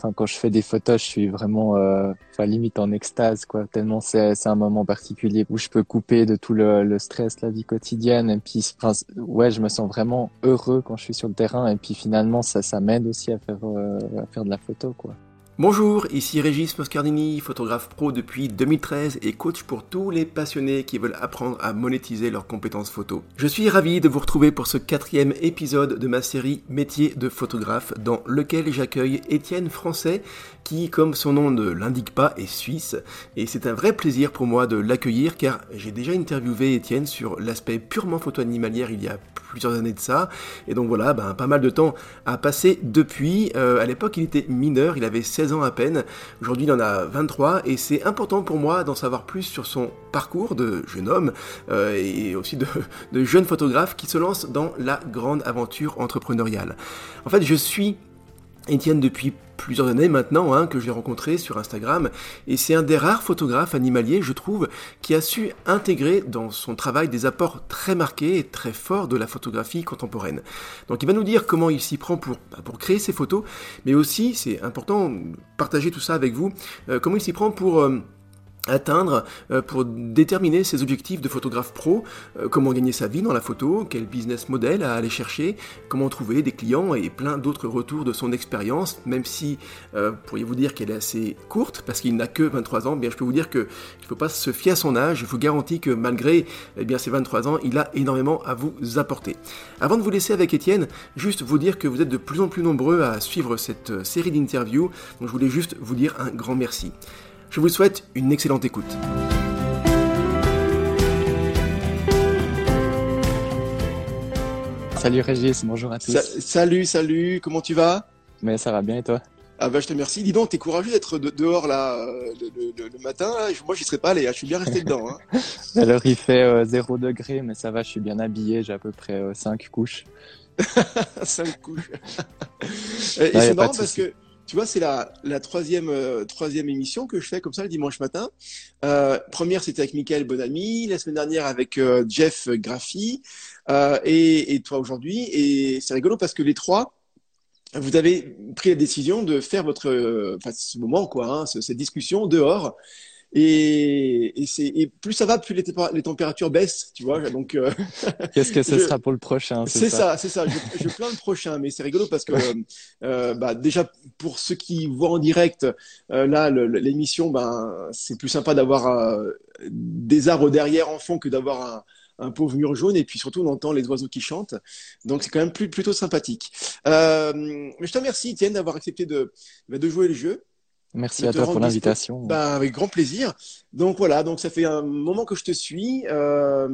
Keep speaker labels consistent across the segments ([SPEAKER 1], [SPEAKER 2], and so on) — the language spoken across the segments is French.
[SPEAKER 1] enfin, quand je fais des photos, je suis vraiment, euh, enfin, limite en extase, quoi. Tellement c'est, un moment particulier où je peux couper de tout le, le stress, la vie quotidienne. Et puis, enfin, ouais, je me sens vraiment heureux quand je suis sur le terrain. Et puis, finalement, ça, ça m'aide aussi à faire, euh, à faire de la photo, quoi.
[SPEAKER 2] Bonjour, ici Régis Moscardini, photographe pro depuis 2013 et coach pour tous les passionnés qui veulent apprendre à monétiser leurs compétences photo. Je suis ravi de vous retrouver pour ce quatrième épisode de ma série Métier de photographe dans lequel j'accueille Étienne Français qui, comme son nom ne l'indique pas, est suisse. Et c'est un vrai plaisir pour moi de l'accueillir car j'ai déjà interviewé Étienne sur l'aspect purement photo animalière il y a plusieurs années de ça. Et donc voilà, ben, pas mal de temps a passé depuis. Euh, à l'époque, il était mineur, il avait 16 à peine. Aujourd'hui, il en a 23 et c'est important pour moi d'en savoir plus sur son parcours de jeune homme euh, et aussi de, de jeune photographe qui se lance dans la grande aventure entrepreneuriale. En fait, je suis Étienne depuis plusieurs années maintenant hein, que j'ai rencontré sur Instagram et c'est un des rares photographes animaliers je trouve qui a su intégrer dans son travail des apports très marqués et très forts de la photographie contemporaine. Donc il va nous dire comment il s'y prend pour, bah, créer ses photos mais aussi c'est important partager tout ça avec vous euh, comment il s'y prend pour euh, atteindre euh, pour déterminer ses objectifs de photographe pro, euh, comment gagner sa vie dans la photo, quel business model à aller chercher, comment trouver des clients et plein d'autres retours de son expérience, même si euh, pourriez-vous dire qu'elle est assez courte parce qu'il n'a que 23 ans, bien je peux vous dire que il ne faut pas se fier à son âge, je vous garantis que malgré eh ses 23 ans, il a énormément à vous apporter. Avant de vous laisser avec Étienne, juste vous dire que vous êtes de plus en plus nombreux à suivre cette série d'interviews, donc je voulais juste vous dire un grand merci. Je vous souhaite une excellente écoute.
[SPEAKER 1] Salut Régis, bonjour à tous.
[SPEAKER 2] salut, salut, comment tu vas?
[SPEAKER 1] Mais ça va bien et toi?
[SPEAKER 2] Ah bah je te remercie. Dis donc, t'es courageux d'être dehors là le, matin. Moi, j'y serais pas allé. Hein. Je suis bien resté dedans. Hein.
[SPEAKER 1] Alors, il fait 0 euh, degré, mais ça va. Je suis bien habillé. J'ai à peu près 5 euh, couches.
[SPEAKER 2] 5 couches. et c'est marrant parce que tu vois, c'est la, la troisième, euh, troisième émission que je fais comme ça le dimanche matin. Euh, première, c'était avec Michael Bonami. La semaine dernière, avec euh, Jeff Graffi. Euh, et, et, toi aujourd'hui. Et c'est rigolo parce que les trois, vous avez pris la décision de faire votre, enfin, ce moment, quoi, hein, cette discussion dehors. Et, et, c'est, et plus ça va, plus les, les températures baissent, tu vois. Donc,
[SPEAKER 1] euh, qu'est-ce que ce sera pour le prochain
[SPEAKER 2] C'est ça, c'est ça. Je, je plains le prochain, mais c'est rigolo parce que euh, bah, déjà pour ceux qui voient en direct, euh, là l'émission, ben c'est plus sympa d'avoir euh, des arbres derrière en fond que d'avoir un, un pauvre mur jaune et puis surtout on entend les oiseaux qui chantent. Donc c'est quand même plus, plutôt sympathique. Euh, mais je te remercie Étienne d'avoir accepté de, bah, de jouer le jeu.
[SPEAKER 1] Merci à toi pour l'invitation.
[SPEAKER 2] Bah, avec grand plaisir. Donc voilà, donc ça fait un moment que je te suis. Euh,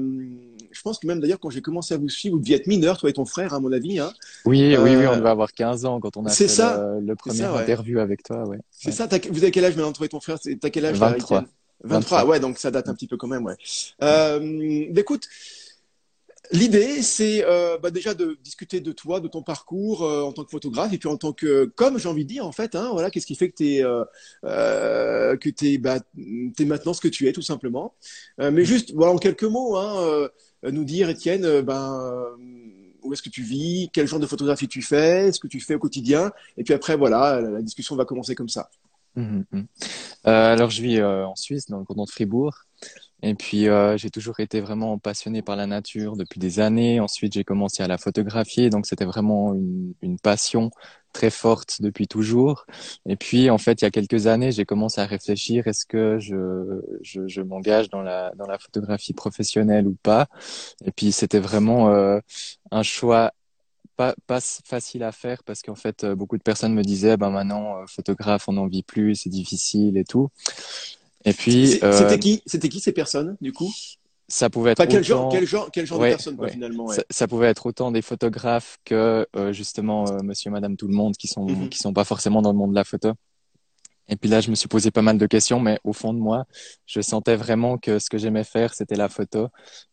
[SPEAKER 2] je pense que même d'ailleurs quand j'ai commencé à vous suivre, vous deviez être mineur, toi et ton frère, à mon avis. Hein.
[SPEAKER 1] Oui, oui, oui, on euh, devait avoir 15 ans quand on a fait le, premier interview avec toi. Ouais.
[SPEAKER 2] C'est ça, vous avez quel âge maintenant, toi et ton frère? T'as quel âge
[SPEAKER 1] 23.
[SPEAKER 2] 23. ouais, donc ça date un petit peu quand même, ouais. Euh, écoute, L'idée, c'est euh, bah déjà de discuter de toi, de ton parcours euh, en tant que photographe, et puis en tant que, comme j'ai envie de dire en fait, hein, voilà, qu'est-ce qui fait que tu es, euh, euh, que bah, maintenant ce que tu es, tout simplement. Euh, mais juste, voilà, en quelques mots, hein, nous dire, Étienne, ben, où est-ce que tu vis, quel genre de photographie tu fais, ce que tu fais au quotidien, et puis après, voilà, la, discussion va commencer comme ça.
[SPEAKER 1] Mmh, mmh. alors, je vis en Suisse, dans le canton de Fribourg. Et puis, euh, j'ai toujours été vraiment passionné par la nature depuis des années. Ensuite, j'ai commencé à la photographier, donc c'était vraiment une, une, passion très forte depuis toujours. Et puis, en fait, il y a quelques années, j'ai commencé à réfléchir est-ce que je, je, je m'engage dans la, dans la photographie professionnelle ou pas? Et puis, c'était vraiment euh, un choix pas, pas facile à faire parce qu'en fait, beaucoup de personnes me disaient, ben maintenant, euh, photographe, on n'en vit plus, c'est difficile et tout.
[SPEAKER 2] Et puis, c'était euh, qui, c'était qui ces personnes du coup?
[SPEAKER 1] ça pouvait être
[SPEAKER 2] quel genre, quel genre, quel genre de personnes finalement.
[SPEAKER 1] Ouais. Ça, ça, pouvait être autant des photographes que euh, justement euh, Monsieur, Madame, tout le monde qui sont mm-hmm. qui sont pas forcément dans le monde de la photo. Et puis là, je me suis posé pas mal de questions, mais au fond de moi, je sentais vraiment que ce que j'aimais faire, c'était la photo.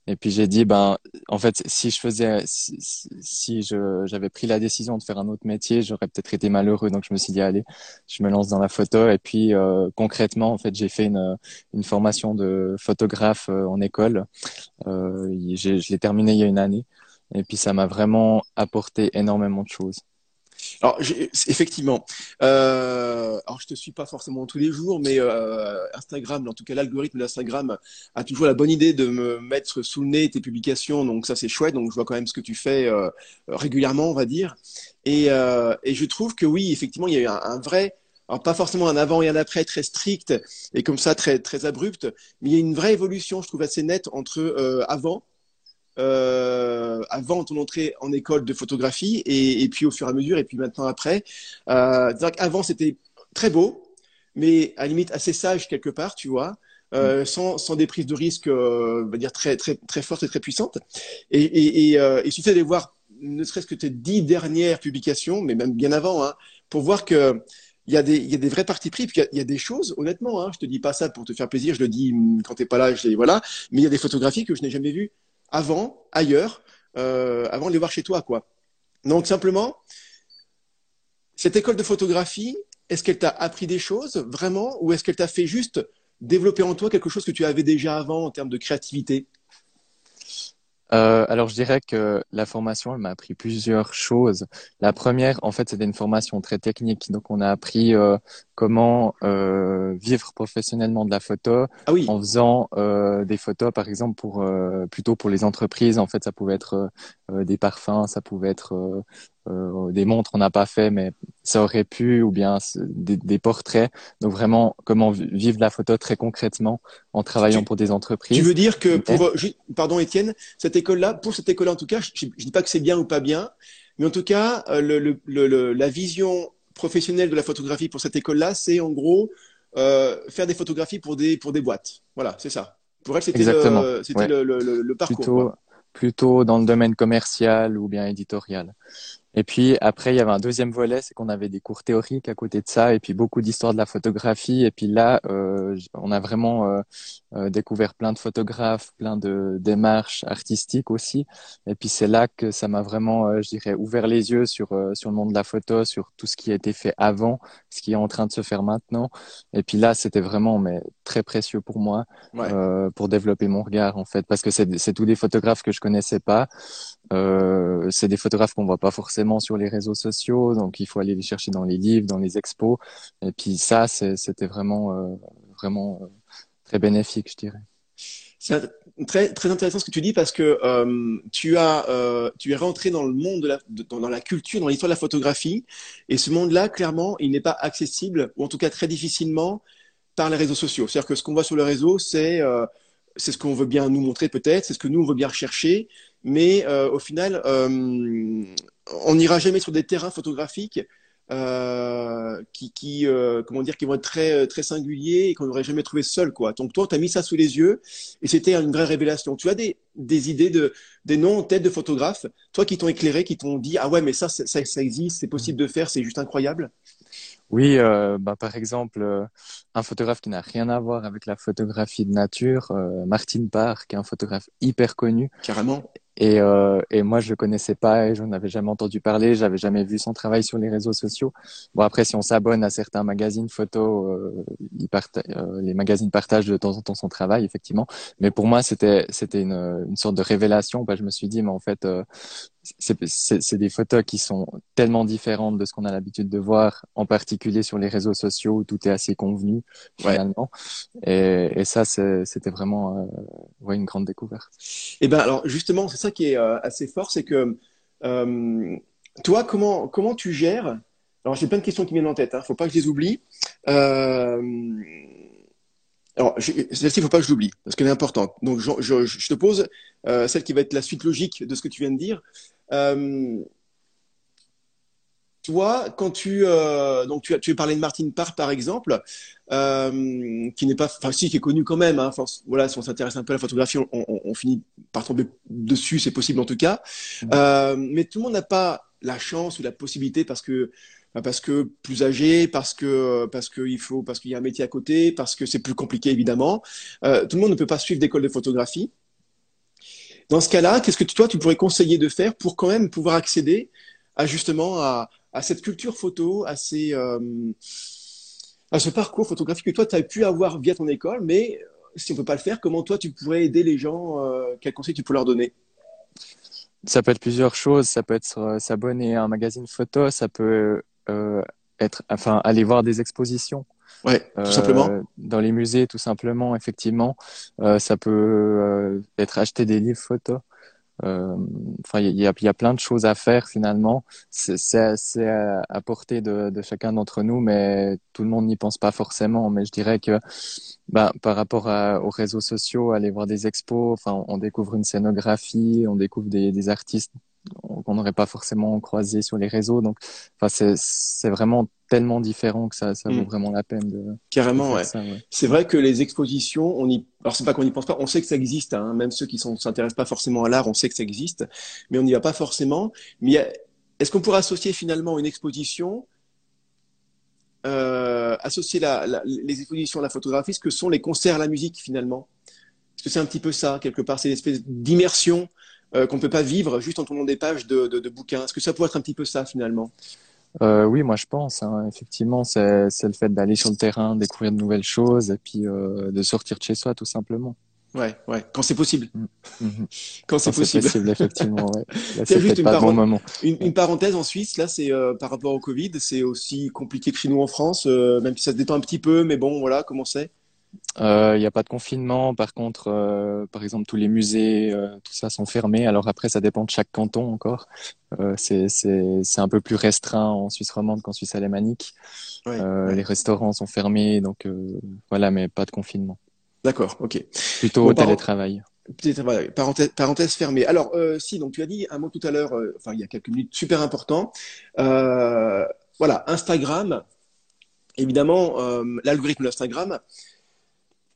[SPEAKER 1] Et puis j'ai dit, ben, en fait, si je faisais, si, si je, j'avais pris la décision de faire un autre métier, j'aurais peut-être été malheureux. Donc je me suis dit, allez, je me lance dans la photo. Et puis euh, concrètement, en fait, j'ai fait une, une formation de photographe euh, en école. Euh, je l'ai terminé il y a une année. Et puis ça m'a vraiment apporté énormément de choses.
[SPEAKER 2] Alors, effectivement. Euh, alors, je te suis pas forcément tous les jours, mais euh, Instagram, en tout cas l'algorithme d'Instagram, a toujours la bonne idée de me mettre sous le nez tes publications. Donc ça, c'est chouette. Donc je vois quand même ce que tu fais euh, régulièrement, on va dire. Et, euh, et, je trouve que oui, effectivement, il y a eu un, vrai, alors pas forcément un avant et un après très strict et comme ça très très abrupt, mais il y a une vraie évolution, je trouve assez nette entre euh, avant euh, avant ton entrée en école de photographie et, et, puis au fur et à mesure et puis maintenant après. Euh, avant c'était très beau, mais à limite assez sage quelque part, tu vois. Euh, mm. sans, sans des prises de risque, euh, on va dire très très très fortes et très puissantes. Et, et, et euh, il suffit d'aller voir, ne serait-ce que tes dix dernières publications, mais même bien avant, hein, pour voir que il y, a des, il y a des vrais partis pris, puis il y a, il y a des choses, honnêtement, hein, je te dis pas ça pour te faire plaisir, je le dis quand t'es pas là, je les, voilà, mais il y a des photographies que je n'ai jamais vues avant, ailleurs, euh, avant de les voir chez toi, quoi. Donc simplement, cette école de photographie, est-ce qu'elle t'a appris des choses vraiment, ou est-ce qu'elle t'a fait juste développer en toi quelque chose que tu avais déjà avant en termes de créativité?
[SPEAKER 1] Euh, alors, je dirais que la formation, elle m'a appris plusieurs choses. La première, en fait, c'était une formation très technique. Donc, on a appris euh, comment euh, vivre professionnellement de la photo
[SPEAKER 2] ah oui.
[SPEAKER 1] en faisant euh, des photos, par exemple, pour euh, plutôt pour les entreprises. En fait, ça pouvait être euh, des parfums, ça pouvait être des montres. On n'a pas fait, mais ça aurait pu, ou bien des, des portraits. Donc, vraiment, comment vivre la photo très concrètement en travaillant
[SPEAKER 2] tu,
[SPEAKER 1] pour des entreprises.
[SPEAKER 2] Tu veux dire que pour, pardon, Étienne, cette école-là, pour cette école-là, en tout cas, je, je dis pas que c'est bien ou pas bien, mais en tout cas, le, le, le, la vision professionnel de la photographie pour cette école-là, c'est en gros euh, faire des photographies pour des, pour des boîtes. Voilà, c'est ça. Pour elle, c'était le, ouais. le, parcours.
[SPEAKER 1] Plutôt, plutôt dans le domaine commercial ou bien éditorial. Et puis après, il y avait un deuxième volet, c'est qu'on avait des cours théoriques à côté de ça, et puis beaucoup d'histoire de la photographie. Et puis là, euh, on a vraiment euh, euh, découvert plein de photographes, plein de démarches artistiques aussi. Et puis c'est là que ça m'a vraiment, euh, je dirais, ouvert les yeux sur euh, sur le monde de la photo, sur tout ce qui a été fait avant, ce qui est en train de se faire maintenant. Et puis là, c'était vraiment mais très précieux pour moi
[SPEAKER 2] ouais.
[SPEAKER 1] pour développer mon regard en fait, parce que c'est c'est tous des photographes que je connaissais pas. Euh, c'est des photographes qu'on voit pas forcément sur les réseaux sociaux, donc il faut aller les chercher dans les livres, dans les expos. Et puis ça, c'était vraiment, euh, vraiment euh, très bénéfique, je dirais.
[SPEAKER 2] C'est très intéressant ce que tu dis parce que tu as tu es rentré dans le monde de la dans la culture, dans l'histoire de la photographie, et ce monde-là, clairement, il n'est pas accessible ou en tout cas très difficilement par les réseaux sociaux. C'est-à-dire que ce qu'on voit sur le réseau, c'est c'est ce qu'on veut bien nous montrer peut-être, c'est ce que nous on veut bien rechercher, mais euh, au final, euh, on n'ira jamais sur des terrains photographiques euh, qui, qui euh, comment dire, qui vont être très très singuliers et qu'on n'aurait jamais trouvé seul quoi. Donc toi, tu as mis ça sous les yeux et c'était une vraie révélation. Tu as des des idées de des noms en tête de photographes, toi qui t'ont éclairé, qui t'ont dit ah ouais mais ça ça, ça existe, c'est possible de faire, c'est juste incroyable?
[SPEAKER 1] Oui, euh, bah, par exemple, euh, un photographe qui n'a rien à voir avec la photographie de nature, euh, Martin Parr, qui est un photographe hyper connu.
[SPEAKER 2] Carrément.
[SPEAKER 1] Et, euh, et moi, je le connaissais pas et j'en avais jamais entendu parler. J'avais jamais vu son travail sur les réseaux sociaux. Bon, après, si on s'abonne à certains magazines photo, euh, euh, les magazines partagent de temps en temps son travail, effectivement. Mais pour moi, c'était c'était une, une sorte de révélation. Bah, je me suis dit, mais en fait, euh, c'est des photos qui sont tellement différentes de ce qu'on a l'habitude de voir, en particulier sur les réseaux sociaux où tout est assez convenu finalement. Ouais. Et, et, ça, c'était vraiment euh, ouais, une grande découverte.
[SPEAKER 2] Et ben alors justement, c'est ça qui est euh, assez fort, c'est que euh, toi, comment comment tu gères? Alors j'ai plein de questions qui viennent en tête. Hein, faut pas que je les oublie. Alors, celle-ci, il faut pas que je l'oublie, parce qu'elle est importante. Donc, je, je, je, te pose euh, celle qui va être la suite logique de ce que tu viens de dire. Euh, toi, quand tu euh, donc tu as tu as parlé de Martine Parr par exemple, euh, qui n'est pas, enfin si, qui est connu quand même. Hein, voilà, si on s'intéresse un peu à la photographie, on, on, on finit par tomber dessus, c'est possible en tout cas. Mmh. Euh, mais tout le monde n'a pas la chance ou la possibilité parce que parce que plus âgé, parce que parce que il faut, parce qu'il y a un métier à côté, parce que c'est plus compliqué évidemment. Tout le monde ne peut pas suivre d'école de photographie. Dans ce cas-là, qu'est-ce que toi tu pourrais conseiller de faire pour quand même pouvoir accéder à justement à, cette culture photo, euh, à ce parcours photographique que toi tu as pu avoir via ton école, mais si on peut pas le faire, comment toi tu pourrais aider les gens euh, Quels conseils tu peux leur donner?
[SPEAKER 1] Ça peut être plusieurs choses. Ça peut être s'abonner à un magazine photo. Ça peut être, enfin, aller voir des expositions.
[SPEAKER 2] Ouais, tout simplement.
[SPEAKER 1] Dans les musées, tout simplement, effectivement. ça peut être acheter des livres photos. Euh, enfin, il y a, y a, plein de choses à faire finalement. C'est à, à portée de, de chacun d'entre nous, mais tout le monde n'y pense pas forcément. Mais je dirais que bah, par rapport à, aux réseaux sociaux, aller voir des expos, enfin, on découvre une scénographie, on découvre des, des artistes qu'on n'aurait pas forcément croisé sur les réseaux. Donc, enfin, c'est vraiment tellement différent que ça, ça vaut mm. vraiment la peine de.
[SPEAKER 2] Carrément, ouais. C'est vrai que les expositions, on y, alors c'est pas qu'on n'y pense pas, on sait que ça existe. Hein. Même ceux qui ne s'intéressent pas forcément à l'art, on sait que ça existe, mais on n'y va pas forcément. Mais est-ce qu'on pourrait associer finalement une exposition euh, associer la, les expositions à la photographie, ce que sont les concerts à la musique finalement? Est-ce que c'est un petit peu ça, quelque part C'est une espèce d'immersion euh, qu'on ne peut pas vivre juste en tournant des pages de, de, de bouquins. Est-ce que ça pourrait être un petit peu ça finalement?
[SPEAKER 1] Euh, oui, moi je pense. Hein, effectivement, c'est le fait d'aller sur le terrain, découvrir de nouvelles choses et puis euh, de sortir de chez soi, tout simplement.
[SPEAKER 2] Ouais, ouais. Quand c'est possible. Mm.
[SPEAKER 1] Mm-hmm. Quand c'est possible. possible. effectivement. Ouais.
[SPEAKER 2] c'est juste une, pas bon moment. Une, une, parenthèse en Suisse. Là, c'est euh, par rapport au Covid, c'est aussi compliqué que chez nous en France, même si ça se détend un petit peu. Mais bon, voilà, comment c'est?
[SPEAKER 1] Il euh, n'y a pas de confinement. Par contre, euh, par exemple, tous les musées, euh, tout ça sont fermés. Alors après, ça dépend de chaque canton encore. c'est un peu plus restreint en Suisse romande qu'en Suisse alémanique. Les restaurants sont fermés, donc voilà, mais pas de confinement.
[SPEAKER 2] D'accord, ok.
[SPEAKER 1] Plutôt au télétravail.
[SPEAKER 2] Parenthèse, parenthèse fermée. Alors, si, donc tu as dit un mot tout à l'heure, enfin il y a quelques minutes, super important. voilà, Instagram. Évidemment, l'algorithme d'Instagram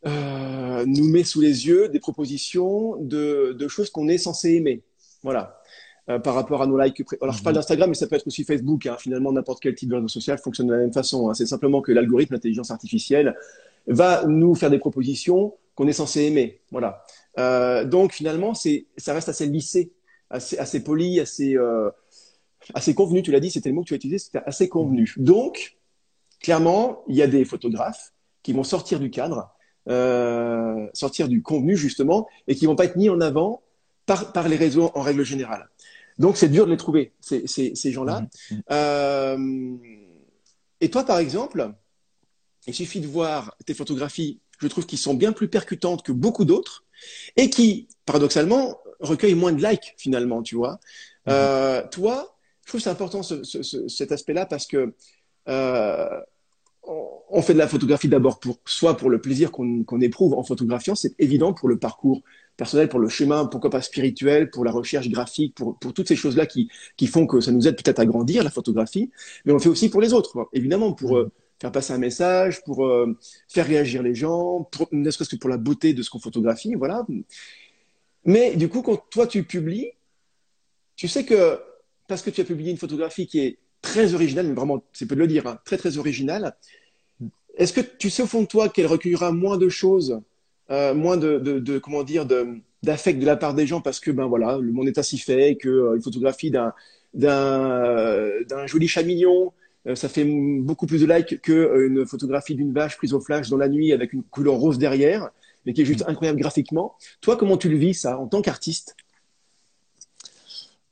[SPEAKER 2] euh, nous met sous les yeux des propositions de, de choses qu'on est censé aimer. Voilà. Euh, par rapport à nos likes. Alors, je parle mhm. d'Instagram, mais ça peut être aussi Facebook. Hein. Finalement, n'importe quel type de réseau social fonctionne de la même façon. Hein. C'est simplement que l'algorithme, l'intelligence artificielle, va nous faire des propositions qu'on est censé aimer. Voilà. Euh, donc, finalement, c'est, ça reste assez lissé, assez, assez poli, assez, euh, assez convenu. Tu l'as dit, c'était le mot que tu as utilisé, c'était assez convenu. Donc, clairement, il y a des photographes qui vont sortir du cadre euh, sortir du contenu justement et qui vont pas être mis en avant par, par les réseaux en règle générale. Donc c'est dur de les trouver ces, ces, ces gens-là. Mmh, mmh. Euh, et toi par exemple, il suffit de voir tes photographies, je trouve qu'ils sont bien plus percutantes que beaucoup d'autres et qui paradoxalement recueillent moins de likes finalement, tu vois. Mmh. Euh, toi, je trouve c'est important ce, ce, cet aspect-là parce que euh, on fait de la photographie d'abord pour soit pour le plaisir qu'on éprouve en photographiant, c'est évident pour le parcours personnel, pour le chemin, pourquoi pas spirituel, pour la recherche graphique, pour, toutes ces choses-là qui, font que ça nous aide peut-être à grandir la photographie, mais on le fait aussi pour les autres, évidemment, pour euh, faire passer un message, pour euh, faire réagir les gens, ne serait-ce que pour la beauté de ce qu'on photographie, voilà. Mais du coup, quand toi tu publies, tu sais que parce que tu as publié une photographie qui est très originale, mais vraiment, c'est peu de le dire, hein, très très originale, est-ce que tu sais au fond de toi qu'elle recueillera moins de choses, euh, moins de, de, de, comment dire, d'affect de, la part des gens parce que ben voilà, le monde est ainsi fait, que euh, une photographie d'un d'un joli chat mignon, euh, ça fait beaucoup plus de likes que une photographie d'une vache prise au flash dans la nuit avec une couleur rose derrière, mais qui est juste incroyable graphiquement. Toi, comment tu le vis ça en tant qu'artiste?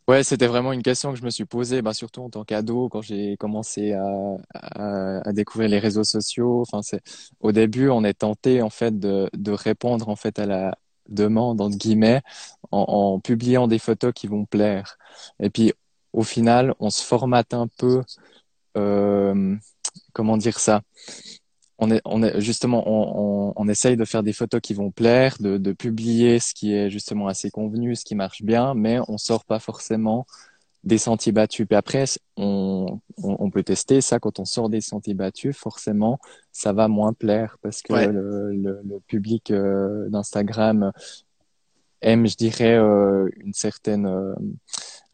[SPEAKER 1] Ouais, c'était vraiment une question que je me suis posée, bah, surtout en tant qu'ado, quand j'ai commencé à, à, découvrir les réseaux sociaux. Enfin, c'est au début, on est tenté en fait de, de répondre en fait à la demande entre guillemets en, en publiant des photos qui vont plaire. Et puis, au final, on se formate un peu. Euh, comment dire ça? On est, on est justement, on, on, on, essaye de faire des photos qui vont plaire, de, de, publier ce qui est justement assez convenu, ce qui marche bien, mais on sort pas forcément des sentiers battus. Puis après, on, on, peut tester ça quand on sort des sentiers battus. Forcément, ça va moins plaire parce que le, le, le, public euh, d'Instagram aime, je dirais, euh, une certaine euh,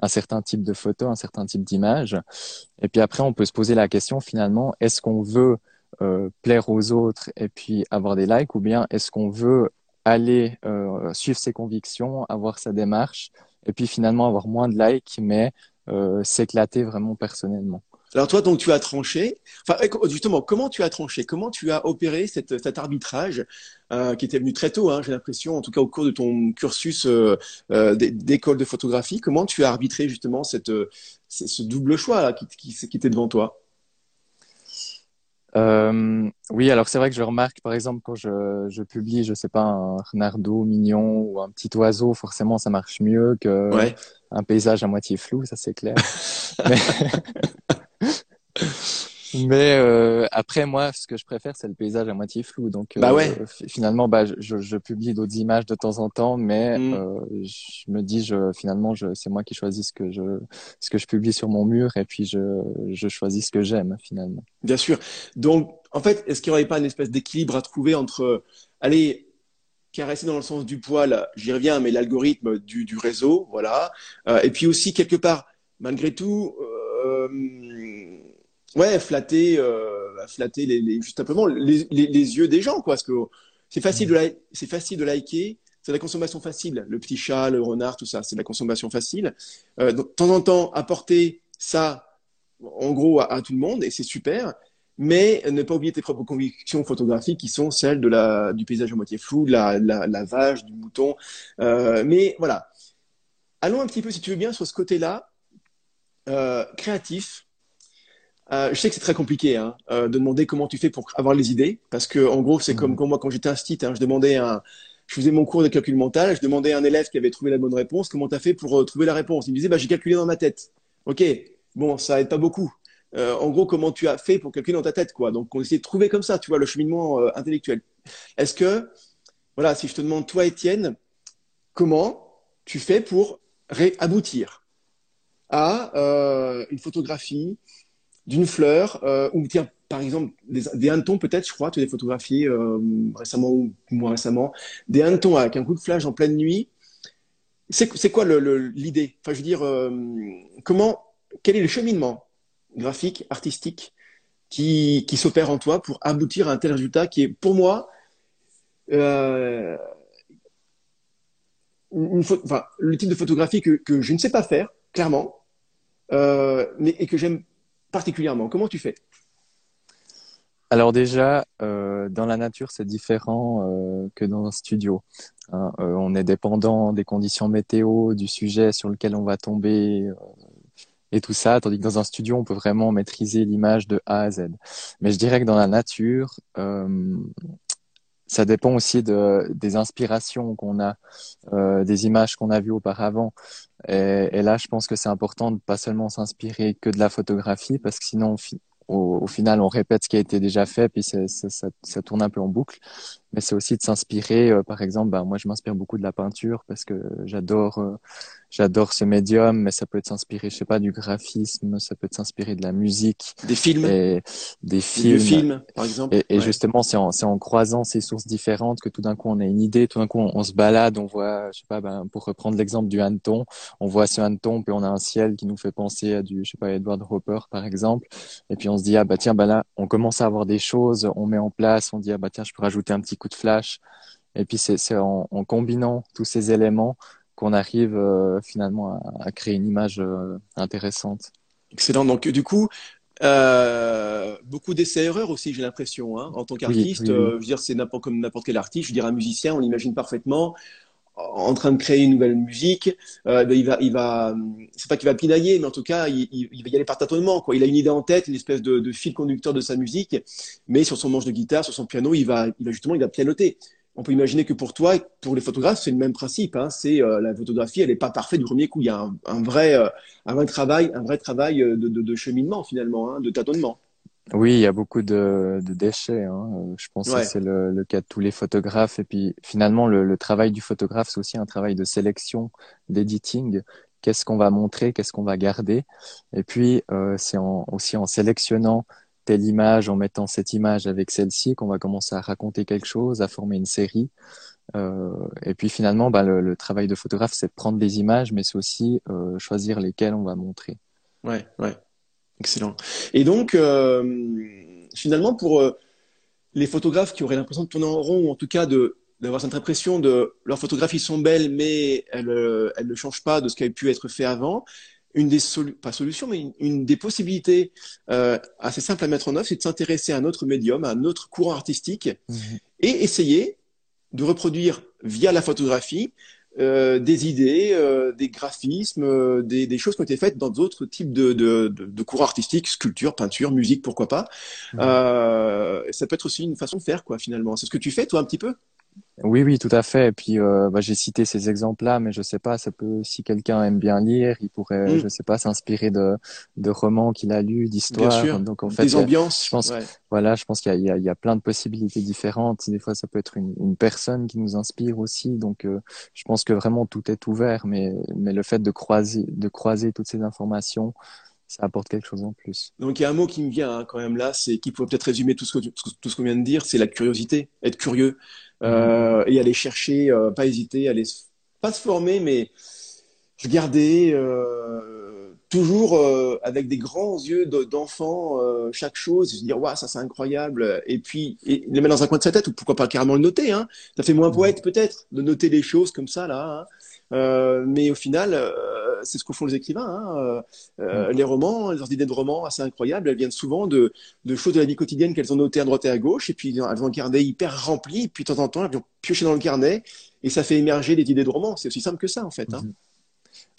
[SPEAKER 1] un certain type de photo, un certain type d'image. Et puis après, on peut se poser la question finalement, est-ce qu'on veut euh, plaire aux autres et puis avoir des likes, ou bien est-ce qu'on veut aller euh, suivre ses convictions, avoir sa démarche, et puis finalement avoir moins de likes, mais euh, s'éclater vraiment personnellement?
[SPEAKER 2] Alors toi, donc tu as tranché. Justement, comment tu as tranché? Comment tu as opéré cet arbitrage qui était venu très tôt hein, J'ai l'impression, en tout cas au cours de ton cursus d'école de photographie, comment tu as arbitré justement ce double choix là, qui, qui, qui était devant toi?
[SPEAKER 1] Euh, oui, alors c'est vrai que je remarque, par exemple, quand je, je publie, je sais pas, un renardeau mignon ou un petit oiseau, forcément, ça marche mieux que un paysage à moitié flou, ça c'est clair. Mais... Mais euh, après, moi, ce que je préfère, c'est le paysage à moitié flou. Donc,
[SPEAKER 2] bah ouais.
[SPEAKER 1] Euh, finalement, bah, je, je, publie d'autres images de temps en temps, mais mm. euh, je me dis, je, finalement, je, c'est moi qui choisis ce que je, ce que je publie sur mon mur, et puis je, je choisis ce que j'aime finalement.
[SPEAKER 2] Bien sûr. Donc, en fait, est-ce qu'il n'y aurait pas une espèce d'équilibre à trouver entre, allez, caresser dans le sens du poil, j'y reviens, mais l'algorithme du, du réseau, voilà, et puis aussi quelque part, malgré tout. Euh, ouais, flatter, euh, flatter les, les, juste simplement les, les, les, yeux des gens, quoi. Parce que c'est facile de, c'est facile de liker. C'est la consommation facile. Le petit chat, le renard, tout ça, c'est la consommation facile. Euh, de temps en temps, apporter ça, en gros, à, tout le monde, et c'est super. Mais ne pas oublier tes propres convictions photographiques qui sont celles de la, du paysage à moitié flou, de la, la, la vache, du mouton. Euh, mais voilà. Allons un petit peu, si tu veux bien, sur ce côté-là, euh, créatif, euh, je sais que c'est très compliqué hein, euh, de demander comment tu fais pour avoir les idées, parce que en gros, c'est comme, comme, moi quand j'étais un stit, hein, je demandais un, je faisais mon cours de calcul mental, je demandais à un élève qui avait trouvé la bonne réponse, comment tu as fait pour euh, trouver la réponse Il me disait, bah, j'ai calculé dans ma tête. Ok, bon, ça aide pas beaucoup. En gros, comment tu as fait pour calculer dans ta tête, quoi Donc, on essayait de trouver comme ça, tu vois, le cheminement intellectuel. Est-ce que, voilà, si je te demande, toi, Étienne, comment tu fais pour aboutir à une photographie d'une fleur, euh, ou tiens, par exemple, des, des hannetons peut-être, je crois, tu as photographié euh, récemment ou moins récemment, des hannetons avec un coup de flash en pleine nuit. C'est quoi l'idée? Enfin, je veux dire, euh, comment, quel est le cheminement graphique, artistique qui, qui s'opère en toi pour aboutir à un tel résultat qui est, pour moi, euh, une, enfin, le type de photographie que, que je ne sais pas faire, clairement, euh, mais, et que j'aime particulièrement Comment tu fais?
[SPEAKER 1] Alors déjà, euh, dans la nature, c'est différent euh, que dans un studio. Hein. Euh, on est dépendant des conditions météo, du sujet sur lequel on va tomber et tout ça, tandis que dans un studio, on peut vraiment maîtriser l'image de A à Z. Mais je dirais que dans la nature, ça dépend aussi de, des inspirations qu'on a, euh, des images qu'on a vues auparavant. Et, là, je pense que c'est important de pas seulement s'inspirer que de la photographie, parce que sinon, au, final, on répète ce qui a été déjà fait, puis ça tourne un peu en boucle. Mais c'est aussi de s'inspirer. Euh, par exemple, bah, moi, je m'inspire beaucoup de la peinture parce que j'adore, euh, j'adore ce médium. Mais ça peut être s'inspirer, je sais pas, du graphisme, ça peut être s'inspirer de la musique,
[SPEAKER 2] des films,
[SPEAKER 1] et, des films, des
[SPEAKER 2] films, par exemple.
[SPEAKER 1] Et, et justement, c'est en, c'est en croisant ces sources différentes que tout d'un coup, on a une idée. Tout d'un coup, on, se balade, on voit, je sais pas, ben, pour reprendre l'exemple du hanneton, on voit ce hanneton, puis on a un ciel qui nous fait penser à du, je sais pas, Edward Hopper, par exemple. Et puis on se dit ah bah tiens, bah là, on commence à avoir des choses, on met en place, on dit ah bah tiens, je peux rajouter un petit coup de flash. Et puis c'est en, en, combinant tous ces éléments qu'on arrive euh, finalement à, à, créer une image euh, intéressante.
[SPEAKER 2] Excellent. Donc du coup, euh, beaucoup d'essais-erreurs aussi, j'ai l'impression, hein, en tant qu'artiste. Je veux dire, c'est n'importe comme n'importe quel artiste. Je veux dire, un musicien, on l'imagine parfaitement en train de créer une nouvelle musique. Euh, ben, il va, il va, c'est pas qu'il va pinailler, mais en tout cas, il, va y aller par tâtonnement. Il a une idée en tête, une espèce de, fil conducteur de sa musique, mais sur son manche de guitare, sur son piano, il va, il justement, il va pianoter. On peut imaginer que pour toi, pour les photographes, c'est le même principe. Hein. C'est euh, la photographie, elle n'est pas parfaite du premier coup. Il y a un, vrai, euh, un vrai travail, un vrai travail de cheminement finalement, hein, de tâtonnement.
[SPEAKER 1] Oui, il y a beaucoup de, de déchets. Hein. Euh, je pense que c'est le, le, cas de tous les photographes. Et puis finalement, le, le travail du photographe, c'est aussi un travail de sélection, d'editing. Qu'est-ce qu'on va montrer, qu'est-ce qu'on va garder? Et puis, euh, c'est en, aussi en sélectionnant telle image, en mettant cette image avec celle-ci, qu'on va commencer à raconter quelque chose, à former une série. Euh, et puis finalement, bah, le, le, travail de photographe, c'est de prendre des images, mais c'est aussi euh, choisir lesquelles on va montrer.
[SPEAKER 2] Ouais, ouais. Excellent. Et donc, euh, finalement, pour euh, les photographes qui auraient l'impression de tourner en rond, ou en tout cas de d'avoir cette impression de leurs photographies sont belles, mais elles, euh, elles ne changent pas de ce qui avait pu être fait avant. une des pas solutions, mais une, des possibilités euh, assez simples à mettre en œuvre, c'est de s'intéresser à un autre médium, à un autre courant artistique, mmh. et essayer de reproduire via la photographie euh, des idées, euh, des graphismes, euh, des, des, choses qui ont été faites dans d'autres types de, de, de, de, courants artistiques, sculpture, peinture, musique, pourquoi pas. Mmh. ça peut être aussi une façon de faire, quoi, finalement. C'est ce que tu fais, toi, un petit peu?
[SPEAKER 1] Oui, oui, tout à fait. Et puis, euh, bah, j'ai cité ces exemples-là, mais je sais pas, ça peut, si quelqu'un aime bien lire, il pourrait, mm. je sais pas, s'inspirer de, de romans qu'il a lus, d'histoires.
[SPEAKER 2] Donc, en fait, des ambiances.
[SPEAKER 1] Je pense, voilà, je pense qu'il y a, il y, a, plein de possibilités différentes. Des fois, ça peut être une, une personne qui nous inspire aussi. Donc, euh, je pense que vraiment tout est ouvert, mais, mais le fait de croiser, de croiser toutes ces informations, ça apporte quelque chose en plus.
[SPEAKER 2] Donc il y a un mot qui me vient hein, quand même là, c'est qui pourrait peut-être résumer tout ce que tout ce qu'on vient de dire, c'est la curiosité, être curieux euh, et aller chercher, euh, pas hésiter, aller pas se former, mais regarder euh, toujours avec des grands yeux d'enfant chaque chose, et se dire waouh ça c'est incroyable, et puis et les mettre dans un coin de sa tête ou pourquoi pas carrément le noter, hein. Ça fait moins poète peut-être de noter les choses comme ça là. Hein. Euh, mais au final, euh, c'est ce que font les écrivains. Hein. Euh, mm. Les romans, leurs idées de romans assez incroyables, elles viennent souvent de, de choses de la vie quotidienne qu'elles ont notées à droite et à gauche, et puis elles ont un carnet hyper rempli, et puis de temps en temps, elles vont piocher dans le carnet, et ça fait émerger des idées de romans. C'est aussi simple que ça, en fait. Hein. Mm-hmm.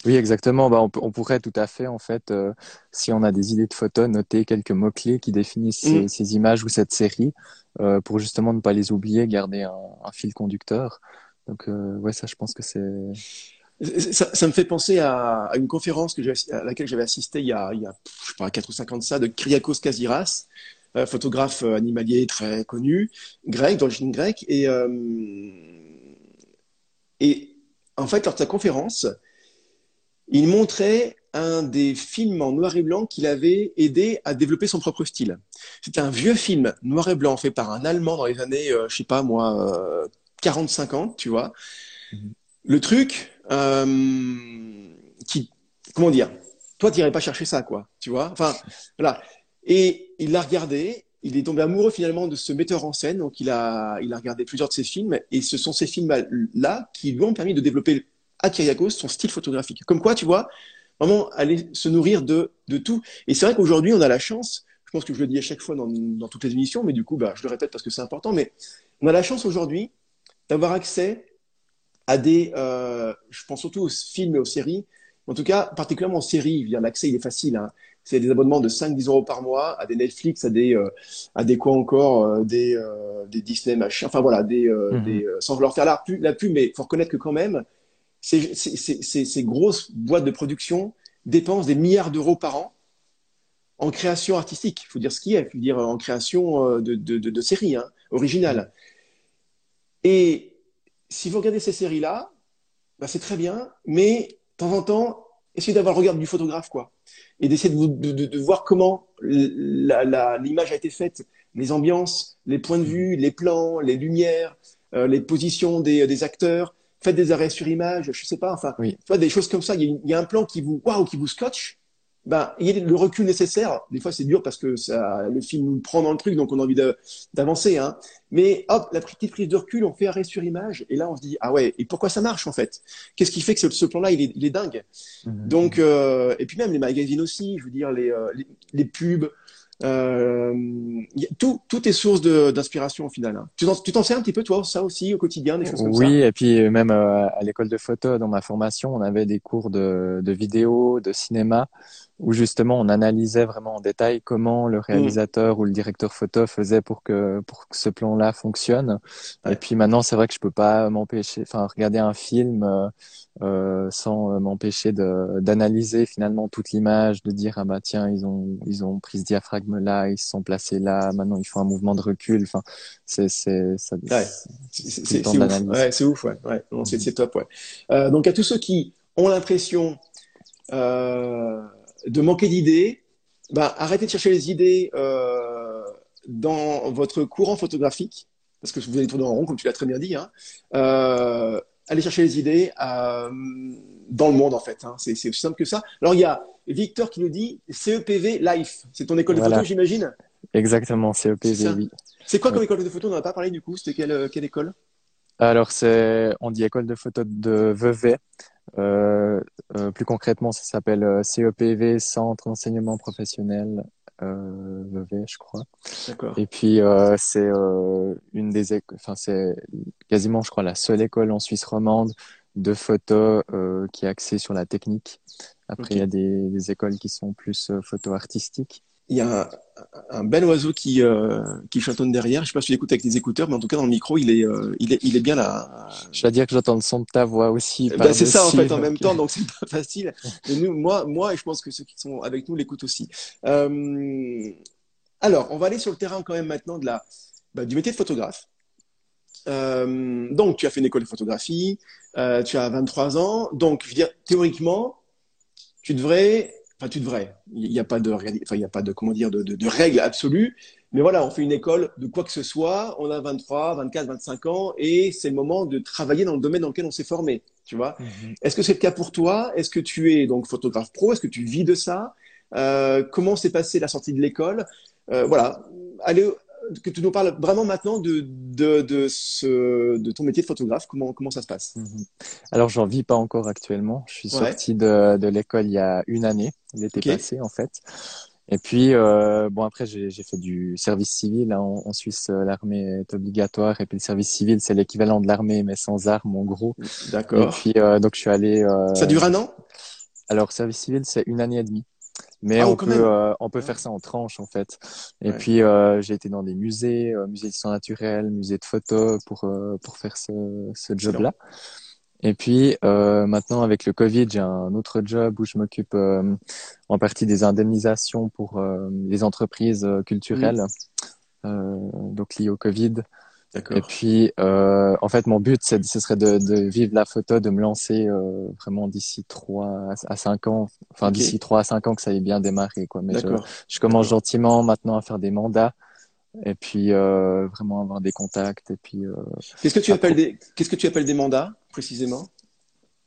[SPEAKER 1] Oui, exactement. Bah, on, on, pourrait tout à fait, en fait, euh, si on a des idées de photos, noter quelques mots-clés qui définissent ces, mm. ces, images ou cette série, euh, pour justement ne pas les oublier, garder un, un fil conducteur. Donc, euh, ouais, ça, je pense que c'est.
[SPEAKER 2] Ça, me fait penser à, une conférence que à laquelle j'avais assisté il y a, il y a je sais pas, 4 ou 5 ans de ça, de Kyriakos Kaziras, euh, photographe euh, animalier très connu, grec, d'origine grecque. Et, euh, et en fait, lors de sa conférence, il montrait un des films en noir et blanc qu'il avait aidé à développer son propre style. C'était un vieux film noir et blanc fait par un Allemand dans les années, euh, je sais pas moi, 40-50, tu vois. Mm-hmm. Le truc, euh, qui, comment dire, toi, tu n'irais pas chercher ça, quoi, tu vois. Enfin, voilà. Et il l'a regardé, il est tombé amoureux finalement de ce metteur en scène, donc il a, il a regardé plusieurs de ses films, et ce sont ces films-là qui lui ont permis de développer à Kyriakos son style photographique. Comme quoi, tu vois, vraiment aller se nourrir de, de tout. Et c'est vrai qu'aujourd'hui, on a la chance, je pense que je le dis à chaque fois dans, dans toutes les émissions, mais du coup, bah, je le répète parce que c'est important, mais on a la chance aujourd'hui d'avoir accès à des, euh, je pense surtout aux films et aux séries, en tout cas particulièrement aux séries, l'accès il est facile. Hein. C'est des abonnements de 5-10 euros par mois à des Netflix, à des, euh, à des quoi encore, euh, des, des Disney, machin, enfin voilà, des, mhm. des sans vouloir faire la pub, la pub, mais faut reconnaître que quand même, ces, ces, ces, ces grosses boîtes de production dépensent des milliards d'euros par an en création artistique. Il faut dire ce qui est, il faut dire en création de, de, de, de séries hein, originales. Et si vous regardez ces séries-là, bah, c'est très bien, mais de temps en temps, essayez d'avoir le regard du photographe, quoi. Et d'essayer de, de, de, voir comment l'image a été faite, les ambiances, les points de vue, les plans, les lumières, euh, les positions des, des, acteurs. Faites des arrêts sur image, je sais pas, enfin, oui. des choses comme ça. Il y, y a un plan qui vous, waouh, qui vous scotche ben, il y a le recul nécessaire. Des fois, c'est dur parce que ça, le film nous prend dans le truc, donc on a envie d'avancer. Hein. Mais hop, la petite prise de recul, on fait arrêt sur image, et là, on se dit ah ouais, et pourquoi ça marche en fait? Qu'est-ce qui fait que ce, ce plan-là, il est, il est dingue? Mmh. Donc, euh, et puis même les magazines aussi, je veux dire les, euh, les, les pubs, euh, tout, tout est source d'inspiration au final. Hein. Tu t'en sais un petit peu toi ça aussi au quotidien des choses comme
[SPEAKER 1] oui, et puis même euh, à l'école de photo dans ma formation, on avait des cours de, de vidéo, de cinéma où justement on analysait vraiment en détail comment le mm. réalisateur ou le directeur photo faisait pour que pour que ce plan-là fonctionne. Et puis maintenant, c'est vrai que je peux pas m'empêcher, enfin regarder un film euh, euh sans m'empêcher de d'analyser finalement toute l'image, de dire ah bah tiens ils ont ils ont pris ce diaphragme là, ils se sont placés là, maintenant ils font un mouvement de recul. Enfin c'est c'est ça.
[SPEAKER 2] Ouais. C'est ouf. Ouais, c'est ouf. Ouais. ouais. c'est top. Ouais. Euh, donc à tous ceux qui ont l'impression euh, de manquer d'idées, bah, arrêtez de chercher les idées euh, dans votre courant photographique, parce que vous allez tourner en rond, comme tu l'as très bien dit. Hein. Euh, allez chercher les idées euh, dans le monde, en fait. Hein. C'est aussi simple que ça. Alors, il y a Victor qui nous dit CEPV Life. C'est ton école de photo, j'imagine?
[SPEAKER 1] Exactement, CEPV, oui.
[SPEAKER 2] C'est quoi comme école de photo? On n'en a pas parlé du coup. C'était quelle, quelle école?
[SPEAKER 1] Alors, c'est, on dit école de photo de Vevey. Euh, euh, plus concrètement, ça s'appelle euh, CEPV, Centre d'enseignement professionnel euh, VV, je crois.
[SPEAKER 2] D'accord.
[SPEAKER 1] Et puis euh, c'est euh, une des, enfin c'est quasiment, je crois, la seule école en Suisse romande de photo euh, qui est axée sur la technique. Après, il y a des, des écoles qui sont plus photo artistiques.
[SPEAKER 2] Il y a un, un bel oiseau qui, euh, qui chantonne derrière. Je sais pas si tu l'écoutes avec des écouteurs, mais en tout cas, dans le micro, il est, euh, il est, il est bien là.
[SPEAKER 1] Je dois dire que j'entends le son de ta voix aussi.
[SPEAKER 2] Ben, c'est ça, en fait, en même temps, donc c'est pas facile. Mais nous, moi, moi, et je pense que ceux qui sont avec nous l'écoutent aussi. Euh, alors, on va aller sur le terrain quand même maintenant de la, bah, du métier de photographe. Euh, donc, tu as fait une école de photographie, euh, tu as 23 ans, donc, je veux dire, théoriquement, tu devrais, enfin, tu devrais, il n'y a pas de, enfin, il n'y a pas de, comment dire, de, de, de règles absolues, mais voilà, on fait une école de quoi que ce soit, on a 23, 24, 25 ans, et c'est le moment de travailler dans le domaine dans lequel on s'est formé, tu vois.
[SPEAKER 1] Mhm.
[SPEAKER 2] Est-ce que c'est le cas pour toi? Est-ce que tu es donc photographe pro? Est-ce que tu vis de ça? Euh, comment s'est passée la sortie de l'école? Euh, voilà, allez, que tu nous parles vraiment maintenant de, de, de, ce, de ton métier de photographe. Comment, comment ça se passe?
[SPEAKER 1] Mhm. Alors, j'en vis pas encore actuellement. Je suis
[SPEAKER 2] Ouais.
[SPEAKER 1] sorti de, de l'école il y a une année, l'été
[SPEAKER 2] Ok.
[SPEAKER 1] passé en fait. Et puis, euh, bon, après, j'ai j'ai fait du service civil. hein. En, en Suisse, euh, l'armée est obligatoire. Et puis, le service civil, c'est l'équivalent de l'armée, mais sans armes, en gros. Et
[SPEAKER 2] D'accord.
[SPEAKER 1] puis, euh, donc, je suis allé. euh,
[SPEAKER 2] Ça dure un an?
[SPEAKER 1] Alors, service civil, c'est une année et demie. Mais
[SPEAKER 2] Ah,
[SPEAKER 1] on
[SPEAKER 2] oh,
[SPEAKER 1] peut, euh, on peut faire ça en tranches, en fait. Et
[SPEAKER 2] Ouais.
[SPEAKER 1] puis, euh, j'ai été dans des musées, euh, musées d'histoire naturelle, musées de photo pour, euh, pour faire ce, ce job-là. Et puis, euh, maintenant, avec le Covid, j'ai un autre job où je m'occupe euh, en partie des indemnisations pour euh, les entreprises culturelles, euh, donc liées au Covid. Et puis, euh, en fait, mon but, c'est, ce serait de, de vivre la photo, de me lancer euh, vraiment d'ici trois à cinq ans, enfin d'ici trois à cinq ans que ça ait bien démarré, quoi. Mais je, commence gentiment maintenant à faire des mandats et puis euh, vraiment avoir des contacts et puis euh,
[SPEAKER 2] Qu'est-ce que tu
[SPEAKER 1] Après-
[SPEAKER 2] appelles des, qu'est-ce que tu appelles des mandats, précisément?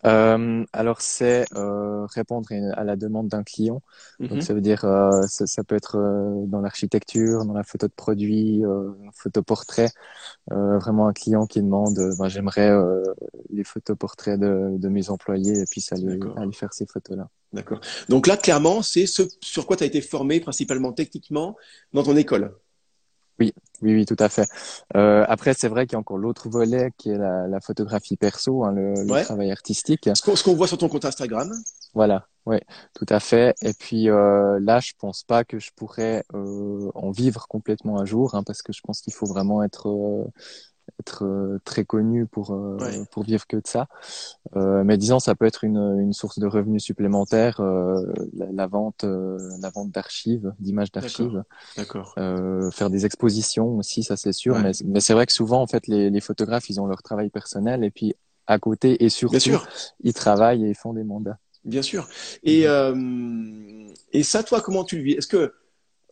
[SPEAKER 1] Euh, alors c'est euh, répondre à la demande d'un client.
[SPEAKER 2] Mhm.
[SPEAKER 1] Donc ça veut dire euh, ça, ça peut être euh, dans l'architecture, dans la photo de produit, photo portrait. Euh, vraiment un client qui demande, ben, j'aimerais les photos portraits de, de mes employés et puis ça
[SPEAKER 2] D'accord.
[SPEAKER 1] aller faire ces photos-là.
[SPEAKER 2] D'accord. Donc là, clairement, c'est ce sur quoi tu as été formé principalement techniquement dans ton école?
[SPEAKER 1] Oui, oui, tout à fait. Euh, après, c'est vrai qu'il y a encore l'autre volet qui est la, la photographie perso, hein, le, le
[SPEAKER 2] Ouais.
[SPEAKER 1] travail artistique.
[SPEAKER 2] Ce qu'on qu'on voit sur ton compte Instagram.
[SPEAKER 1] Voilà, ouais, tout à fait. Et puis euh, là, je pense pas que je pourrais euh, en vivre complètement un jour, hein, parce que je pense qu'il faut vraiment être euh, être euh, très connu pour euh,
[SPEAKER 2] Ouais.
[SPEAKER 1] pour vivre que de ça. Euh, mais disons, ça peut être une une source de revenus supplémentaires, euh, la, la vente euh, la vente d'archives, d'images d'archives,
[SPEAKER 2] D'accord.
[SPEAKER 1] euh, faire des expositions aussi, ça c'est sûr.
[SPEAKER 2] Ouais.
[SPEAKER 1] Mais mais c'est vrai que souvent, en fait, les les photographes, ils ont leur travail personnel et puis à côté et surtout,
[SPEAKER 2] sûr.
[SPEAKER 1] ils travaillent et ils font des mandats.
[SPEAKER 2] Bien sûr. Et, euh, et ça, toi, comment tu le vis? Est-ce que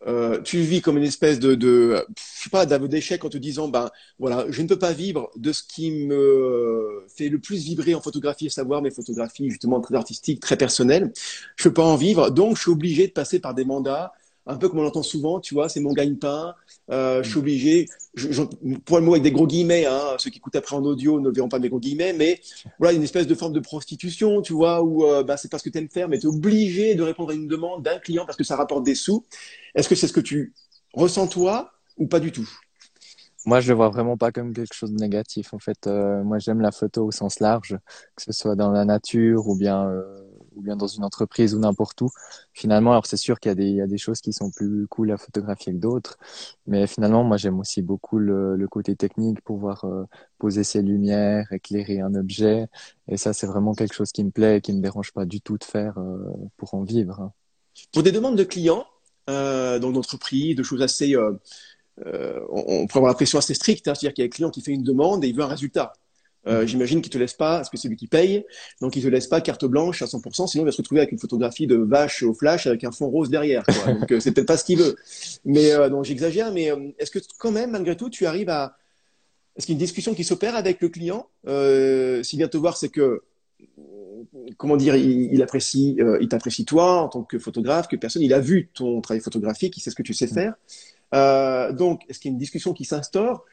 [SPEAKER 2] euh, tu vis comme une espèce de, de je sais pas, d'aveu d'échec en te disant, ben voilà, je ne peux pas vivre de ce qui me fait le plus vibrer en photographie, à savoir mes photographies justement très artistiques, très personnelles. Je peux pas en vivre, donc je suis obligé de passer par des mandats, un peu comme on l'entend souvent, tu vois, c'est mon gagne-pain. Euh, je suis obligé, je, je, pour le mot avec des gros guillemets, hein, ceux qui écoutent après en audio ne verront pas mes gros guillemets, mais voilà, une espèce de forme de prostitution, tu vois, où euh, bah, c'est pas ce que tu aimes faire, mais tu es obligé de répondre à une demande d'un client parce que ça rapporte des sous. Est-ce que c'est ce que tu ressens toi ou pas du tout?
[SPEAKER 1] Moi, je le vois vraiment pas comme quelque chose de négatif. En fait, euh, moi, j'aime la photo au sens large, que ce soit dans la nature ou bien euh, ou bien dans une entreprise ou n'importe où. Finalement, alors c'est sûr qu'il y a des il y a des choses qui sont plus cool à photographier que d'autres, mais finalement, moi, j'aime aussi beaucoup le, côté technique, pouvoir euh, poser ses lumières, éclairer un objet, et ça, c'est vraiment quelque chose qui me plaît et qui me dérange pas du tout de faire euh, pour en vivre. hein.
[SPEAKER 2] Pour des demandes de clients, euh, donc d'entreprises, de choses assez, euh, euh, on, on peut avoir la pression assez stricte, hein, c'est-à-dire qu'il y a un client qui fait une demande et il veut un résultat. Euh, J'imagine qu'il te laisse pas, parce que c'est lui qui paye, donc il te laisse pas carte blanche à 100%, sinon il va se retrouver avec une photographie de vache au flash avec un fond rose derrière. Quoi. Donc euh, c'est peut-être pas ce qu'il veut. Mais euh, donc j'exagère, mais euh, est-ce que quand même, malgré tout, tu arrives à, est-ce qu'il y a une discussion qui s'opère avec le client euh, S'il vient te voir, c'est que comment dire, il, il apprécie, euh, il t'apprécie toi en tant que photographe, que personne, il a vu ton travail photographique, il sait ce que tu sais faire. Euh, donc, est-ce qu'il y a une discussion qui s'instaure?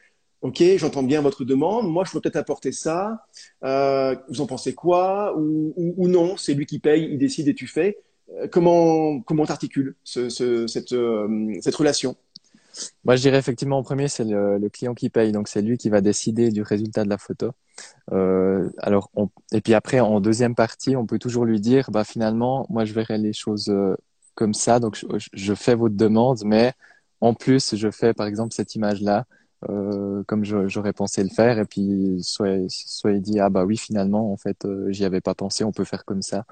[SPEAKER 2] Ok, j'entends bien votre demande. Moi, je peux peut-être apporter ça. Euh, vous en pensez quoi ou, non? C'est lui qui paye, il décide et tu fais. Euh, comment comment t'articules ce, ce, cette euh, cette relation?
[SPEAKER 1] Moi, je dirais effectivement en premier, c'est le, client qui paye, donc c'est lui qui va décider du résultat de la photo. Alors, et puis après, en deuxième partie, on peut toujours lui dire, bah finalement, moi, je verrai les choses comme ça, donc je, je fais votre demande, mais en plus, je fais par exemple cette image-là euh, comme j'aurais pensé le faire. Et puis soit soit il dit ah bah oui finalement en fait euh, j'y avais pas pensé on peut faire comme ça.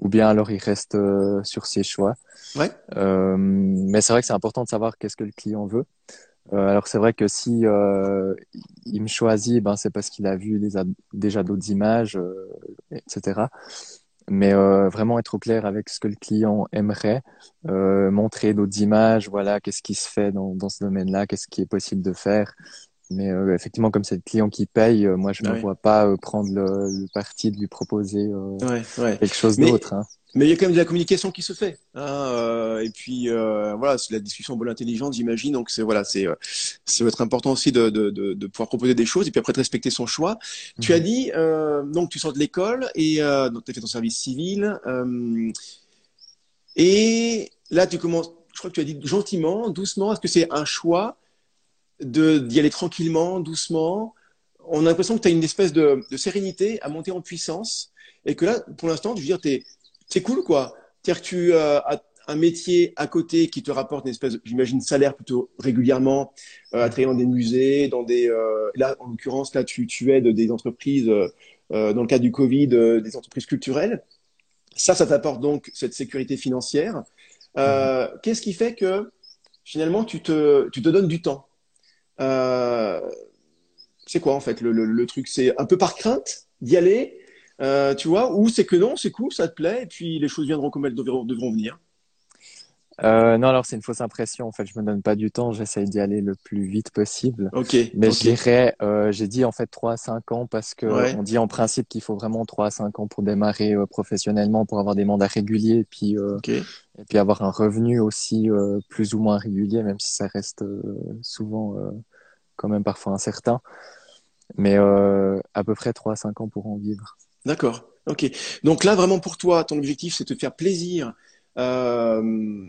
[SPEAKER 1] Ou bien alors il reste euh, sur ses choix.
[SPEAKER 2] Ouais.
[SPEAKER 1] Mais c'est vrai que c'est important de savoir qu'est-ce que le client veut. Alors c'est vrai que si il me choisit ben c'est parce qu'il a vu des, déjà d'autres images etc mais euh, vraiment être au clair avec ce que le client aimerait, euh, montrer d'autres images, voilà, qu'est-ce qui se fait dans, dans ce domaine-là, qu'est-ce qui est possible de faire. Mais euh, effectivement, comme c'est le client qui paye, euh, moi je ne me vois pas euh, prendre le, le, parti de lui proposer
[SPEAKER 2] ouais, ouais.
[SPEAKER 1] quelque chose d'autre. Hein.
[SPEAKER 2] Mais il y a quand même de la communication qui se fait. Hein, et puis voilà, c'est la discussion bonne intelligente, j'imagine. Donc c'est voilà, c'est ça va être important aussi de, de, de, de, pouvoir proposer des choses et puis après de respecter son choix. Mmh. Tu as dit euh, donc tu sors de l'école et tu as fait ton service civil et là tu commences. Je crois que tu as dit gentiment, doucement. Est-ce que c'est un choix d'y aller tranquillement, doucement On a l'impression que tu as une espèce de, de sérénité à monter en puissance et que là, pour l'instant, je veux dire, t'es c'est cool, quoi. C'est-à-dire que tu euh, as un métier à côté qui te rapporte une espèce, j'imagine, salaire plutôt régulièrement, euh, à travailler dans des musées, dans des, euh, là, en l'occurrence, là, tu, tu aides des entreprises, euh, dans le cadre du Covid, des entreprises culturelles. Ça, ça t'apporte donc cette sécurité financière. Mmh. Qu'est-ce qui fait que finalement tu te, tu te donnes du temps? C'est quoi en fait le, le, le truc? C'est un peu par crainte d'y aller euh, tu vois, ou c'est que non, c'est cool, ça te plaît, et puis les choses viendront comme elles devront, devront venir?
[SPEAKER 1] Euh, non, alors c'est une fausse impression. En fait, je me donne pas du temps. J'essaye d'y aller le plus vite possible.
[SPEAKER 2] Ok.
[SPEAKER 1] Mais
[SPEAKER 2] okay.
[SPEAKER 1] je dirais, euh, j'ai dit en fait 3 à 5 ans parce que ouais. on dit en principe qu'il faut vraiment 3 à 5 ans pour démarrer euh, professionnellement, pour avoir des mandats réguliers, et puis euh,
[SPEAKER 2] okay.
[SPEAKER 1] et puis avoir un revenu aussi euh, plus ou moins régulier, même si ça reste souvent quand même parfois incertain. Mais à peu près 3 à 5 ans pour en vivre.
[SPEAKER 2] D'accord. Ok. Donc là, vraiment pour toi, ton objectif, c'est de te faire plaisir. Euh,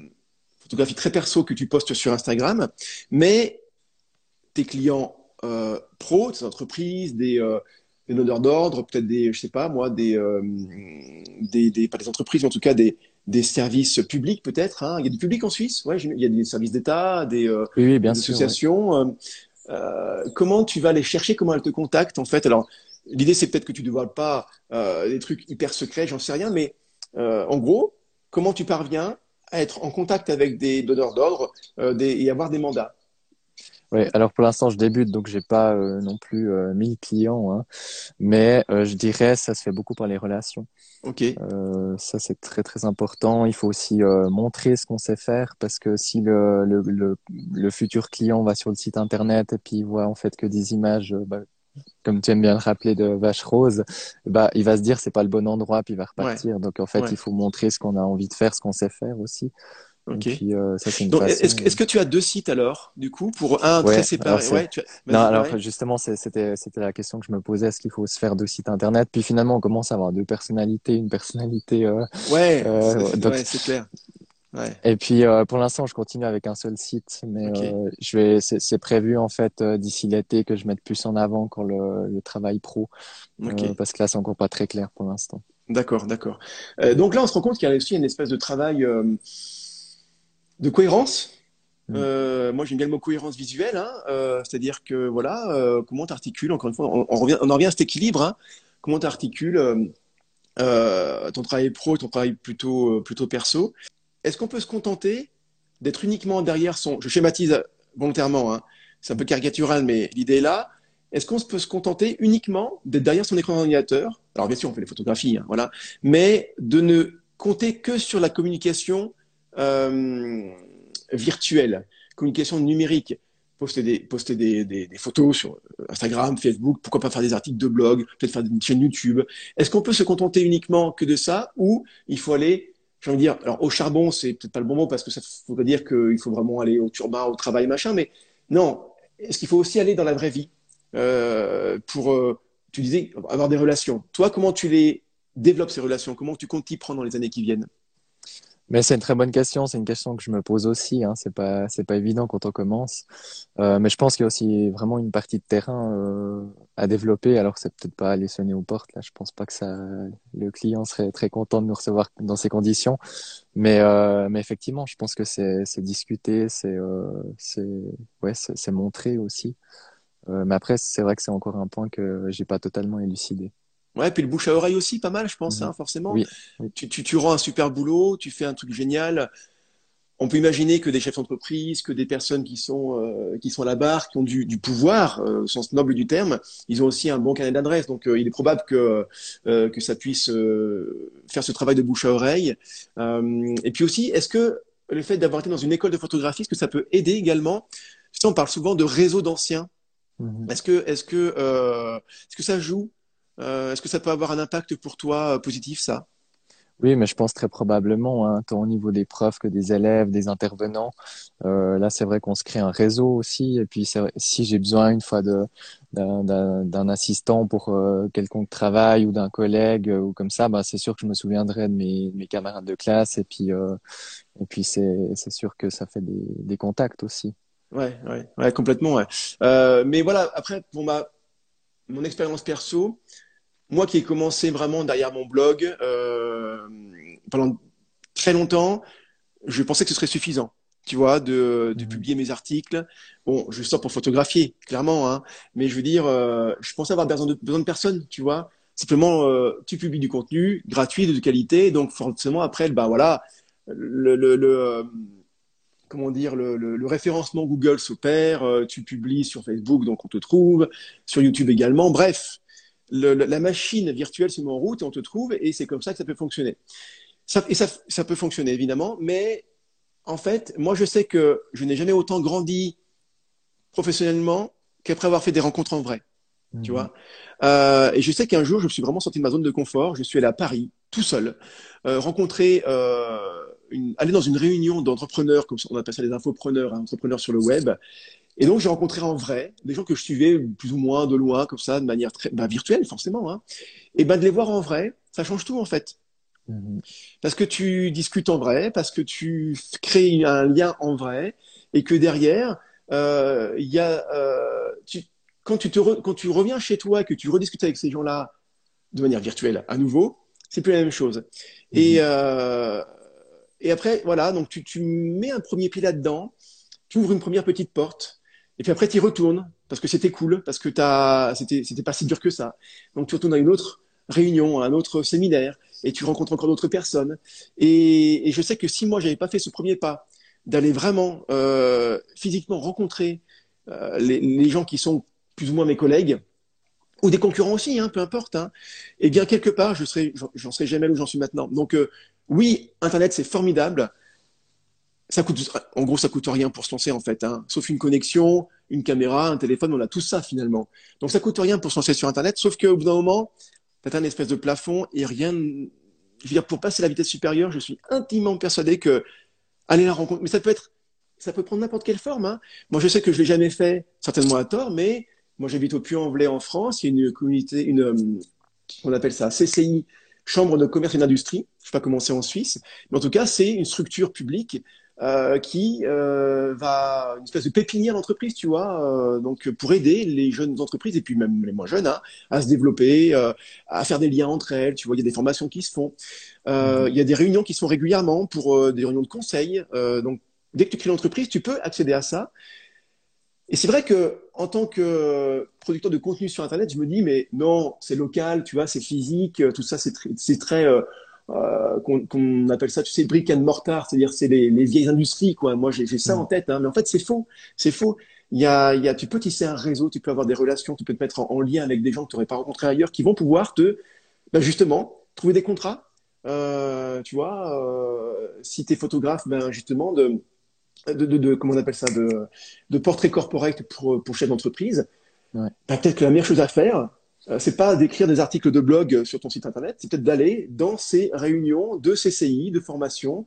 [SPEAKER 2] photographie très perso que tu postes sur Instagram, mais tes clients euh, pros, tes entreprises, des, euh, des donneurs d'ordre, peut-être des, je sais pas moi, des, euh, des, des, pas des entreprises, mais en tout cas des, des services publics peut-être. Hein. Il y a du public en Suisse, ouais, il y a des services d'État, des, euh,
[SPEAKER 1] oui, oui, bien
[SPEAKER 2] des
[SPEAKER 1] sûr,
[SPEAKER 2] associations.
[SPEAKER 1] Ouais.
[SPEAKER 2] Euh, comment tu vas les chercher? Comment elles te contactent en fait? Alors L'idée, c'est peut-être que tu ne dévoiles pas euh, des trucs hyper secrets, j'en sais rien, mais euh, en gros, comment tu parviens à être en contact avec des donneurs d'ordre et avoir des mandats?
[SPEAKER 1] Oui, alors pour l'instant je débute, donc j'ai pas euh, non plus euh, 1000 clients, hein, mais euh, je dirais ça se fait beaucoup par les relations.
[SPEAKER 2] Ok.
[SPEAKER 1] Euh, ça c'est très très important. Il faut aussi euh, montrer ce qu'on sait faire parce que si le, le, le, le, futur client va sur le site internet et puis il voit en fait que des images bah, comme tu aimes bien le rappeler de vache rose, bah il va se dire c'est pas le bon endroit puis il va repartir.
[SPEAKER 2] Ouais.
[SPEAKER 1] Donc en fait
[SPEAKER 2] ouais.
[SPEAKER 1] il faut montrer ce qu'on a envie de faire, ce qu'on sait faire aussi. Puis, euh, ça, c'est façon...
[SPEAKER 2] est-ce que, est que, tu as deux sites alors, du coup, pour un
[SPEAKER 1] ouais,
[SPEAKER 2] très séparé?
[SPEAKER 1] alors
[SPEAKER 2] ouais, tu
[SPEAKER 1] as... Non, alors ouais. justement, c'était la question que je me posais est-ce qu'il faut se faire deux sites internet? Puis finalement, on commence à avoir deux personnalités, une personnalité. Euh,
[SPEAKER 2] ouais, euh, c'est donc... clair.
[SPEAKER 1] Et puis euh, pour l'instant, je continue avec un seul site, mais
[SPEAKER 2] okay.
[SPEAKER 1] euh, je vais, c'est prévu en fait euh, d'ici l'été que je mette plus en avant encore le, le travail pro,
[SPEAKER 2] okay.
[SPEAKER 1] parce que là, c'est encore pas très clair pour l'instant.
[SPEAKER 2] D'accord, d'accord. donc là, on se rend compte qu'il y a aussi une espèce de travail de cohérence. Mmh. Euh, moi, j'aime bien le mot cohérence visuelle, hein, euh, c'est-à-dire que voilà, euh, comment tu articules, encore une fois, on, on, revient, on en revient à cet équilibre, hein, comment tu articules ton travail pro et ton travail plutôt, plutôt perso. Est-ce qu'on peut se contenter d'être uniquement derrière son. Je schématise volontairement, hein, c'est un peu caricatural, mais l'idée est là. Est-ce qu'on peut se contenter uniquement d'être derrière son écran d'ordinateur? Alors, bien sûr, on fait les photographies, hein, voilà, mais de ne compter que sur la communication euh, virtuelle, communication numérique, poster des, photos sur Instagram, Facebook, pourquoi pas faire des articles de blog, peut-être faire une chaîne YouTube. Est-ce qu'on peut se contenter uniquement que de ça ou il faut aller, j'ai envie de dire, alors au charbon, c'est peut-être pas le bon mot parce que ça voudrait dire qu'il faut vraiment aller au turbin, au travail, machin, mais non, est-ce qu'il faut aussi aller dans la vraie vie pour, tu disais, avoir des relations. Toi, comment tu les développes ces relations? Comment tu comptes t'y prendre dans les années qui viennent?
[SPEAKER 1] Mais c'est une très bonne question. C'est une question que je me pose aussi. Hein. C'est pas, c'est pas évident quand on commence. Euh, mais je pense qu'il y a aussi vraiment une partie de terrain euh, à développer. Alors c'est peut-être pas aller sonner aux portes. Là, je pense pas que ça, le client serait très content de nous recevoir dans ces conditions. Mais, euh, mais effectivement, je pense que c'est, c'est discuter, c'est, euh, c'est, ouais, c'est montrer aussi. Euh, mais après, c'est vrai que c'est encore un point que j'ai pas totalement élucidé.
[SPEAKER 2] Ouais, puis le bouche à oreille aussi, pas mal, je pense, mhm. hein, forcément.
[SPEAKER 1] Oui,
[SPEAKER 2] Tu, tu, tu, rends un super boulot, tu fais un truc génial. On peut imaginer que des chefs d'entreprise, que des personnes qui sont euh, qui sont à la barre, qui ont du, du pouvoir, euh, au sens noble du terme, ils ont aussi un bon carnet d'adresse. Donc, euh, il est probable que euh, que ça puisse faire ce travail de bouche à oreille. et puis aussi, est-ce que le fait d'avoir été dans une école de photographie, est-ce que ça peut aider également? Tu sais, on parle souvent de réseau d'anciens. Mhm. Est-ce que est-ce que est-ce que ça joue euh, est-ce que ça peut avoir un impact pour toi euh, positif, ça?
[SPEAKER 1] Oui, mais je pense très probablement, hein, tant au niveau des profs que des élèves, des intervenants. Euh, là, c'est vrai qu'on se crée un réseau aussi. Et puis, si j'ai besoin une fois d'un assistant pour euh, quelconque travail ou d'un collègue ou comme ça, bah, c'est sûr que je me souviendrai de mes, mes camarades de classe. Et puis, et puis c'est sûr que ça fait des, des contacts aussi.
[SPEAKER 2] Ouais, ouais, ouais, complètement. Ouais. mais voilà, après, pour ma mon expérience perso, moi qui ai commencé vraiment derrière mon blog euh, pendant très longtemps, je pensais que ce serait suffisant, tu vois, de, de mmh. publier mes articles. Bon, je sors pour photographier, clairement, hein, mais je veux dire, euh, je pensais avoir besoin de, besoin de personne, tu vois. Simplement, euh, tu publies du contenu gratuit, de qualité, donc forcément après, bah voilà, le, le, le comment dire, le, le, le référencement Google s'opère, tu publies sur Facebook, donc on te trouve, sur YouTube également. Bref, le, la machine virtuelle se met en route et on te trouve, et c'est comme ça que ça peut fonctionner. Ça, et ça, ça peut fonctionner, évidemment, mais en fait, moi, je sais que je n'ai jamais autant grandi professionnellement qu'après avoir fait des rencontres en vrai. Tu mmh. vois euh, Et je sais qu'un jour, je me suis vraiment sorti de ma zone de confort. Je suis allé à Paris, tout seul, euh, rencontrer, euh, une, aller dans une réunion d'entrepreneurs, comme on appelle ça les infopreneurs, hein, entrepreneurs sur le web, et donc, j'ai rencontré en vrai des gens que je suivais plus ou moins de loin, comme ça, de manière très bah, virtuelle, forcément. Hein. Et ben, de les voir en vrai, ça change tout, en fait. Mm-hmm. Parce que tu discutes en vrai, parce que tu crées un lien en vrai, et que derrière, euh, il y a, euh, tu, quand, tu te quand tu reviens chez toi, que tu rediscutes avec ces gens-là de manière virtuelle à nouveau, c'est plus la même chose. Et, mm-hmm. euh, et après, voilà, donc tu, tu mets un premier pied là-dedans, tu ouvres une première petite porte, et puis après, tu y retournes parce que c'était cool, parce que c'était, pas si dur que ça. Donc tu retournes à une autre réunion, à un autre séminaire, et tu rencontres encore d'autres personnes. Et, et, je sais que si moi j'avais pas fait ce premier pas, d'aller vraiment euh, physiquement rencontrer euh, les, gens qui sont plus ou moins mes collègues, ou des concurrents aussi, hein, peu importe, hein, et eh bien quelque part, je serais, j'en serais jamais où j'en suis maintenant. Donc euh, oui, Internet c'est formidable, ça coûte, en gros, ça coûte rien pour se lancer en fait, hein. sauf une connexion, une caméra, un téléphone, on a tout ça finalement. Donc ça coûte rien pour se lancer sur Internet, sauf qu'au bout d'un moment, tu as un espèce de plafond et rien. Je veux dire, pour passer la vitesse supérieure, je suis intimement persuadé que aller la rencontre, mais ça peut être, ça peut prendre n'importe quelle forme. Hein. Moi, je sais que je l'ai jamais fait, certainement à tort, mais moi, j'habite au Puy-en-Velay en France. Il y a une communauté, une, euh, on appelle ça CCI, Chambre de commerce et d'industrie. Je sais pas comment c'est en Suisse, mais en tout cas, c'est une structure publique euh, qui euh, va une espèce de pépinière d'entreprise, tu vois, euh, donc pour aider les jeunes entreprises et puis même les moins jeunes hein, à se développer, à faire des liens entre elles. Tu vois, il y a des formations qui se font, mhm. il y a des réunions qui se font régulièrement pour des réunions de conseil. donc dès que tu crées l'entreprise, tu peux accéder à ça. Et c'est vrai que en tant que producteur de contenu sur Internet, je me dis mais non, c'est local, tu vois, c'est physique, tout ça, c'est très, très euh, qu'on appelle ça, tu sais, brick and mortar, c'est-à-dire c'est les, les, vieilles industries, quoi. Moi, j'ai ça en mm. tête, hein, mais en fait, c'est faux, c'est faux. Il y a, il y a, tu peux tisser un réseau, tu peux avoir des relations, tu peux te mettre en, lien avec des gens que tu n'aurais pas rencontrés ailleurs, qui vont pouvoir te, ben justement, trouver des contrats. Euh, tu vois, euh, si tu es photographe, ben justement, de, de, de, de, comment on appelle ça, de, de portrait corporate pour, pour chef d'entreprise, ouais. ben, peut-être que la meilleure chose à faire, euh, c'est pas d'écrire des articles de blog sur ton site internet, c'est peut-être d'aller dans ces réunions de CCI, de formation,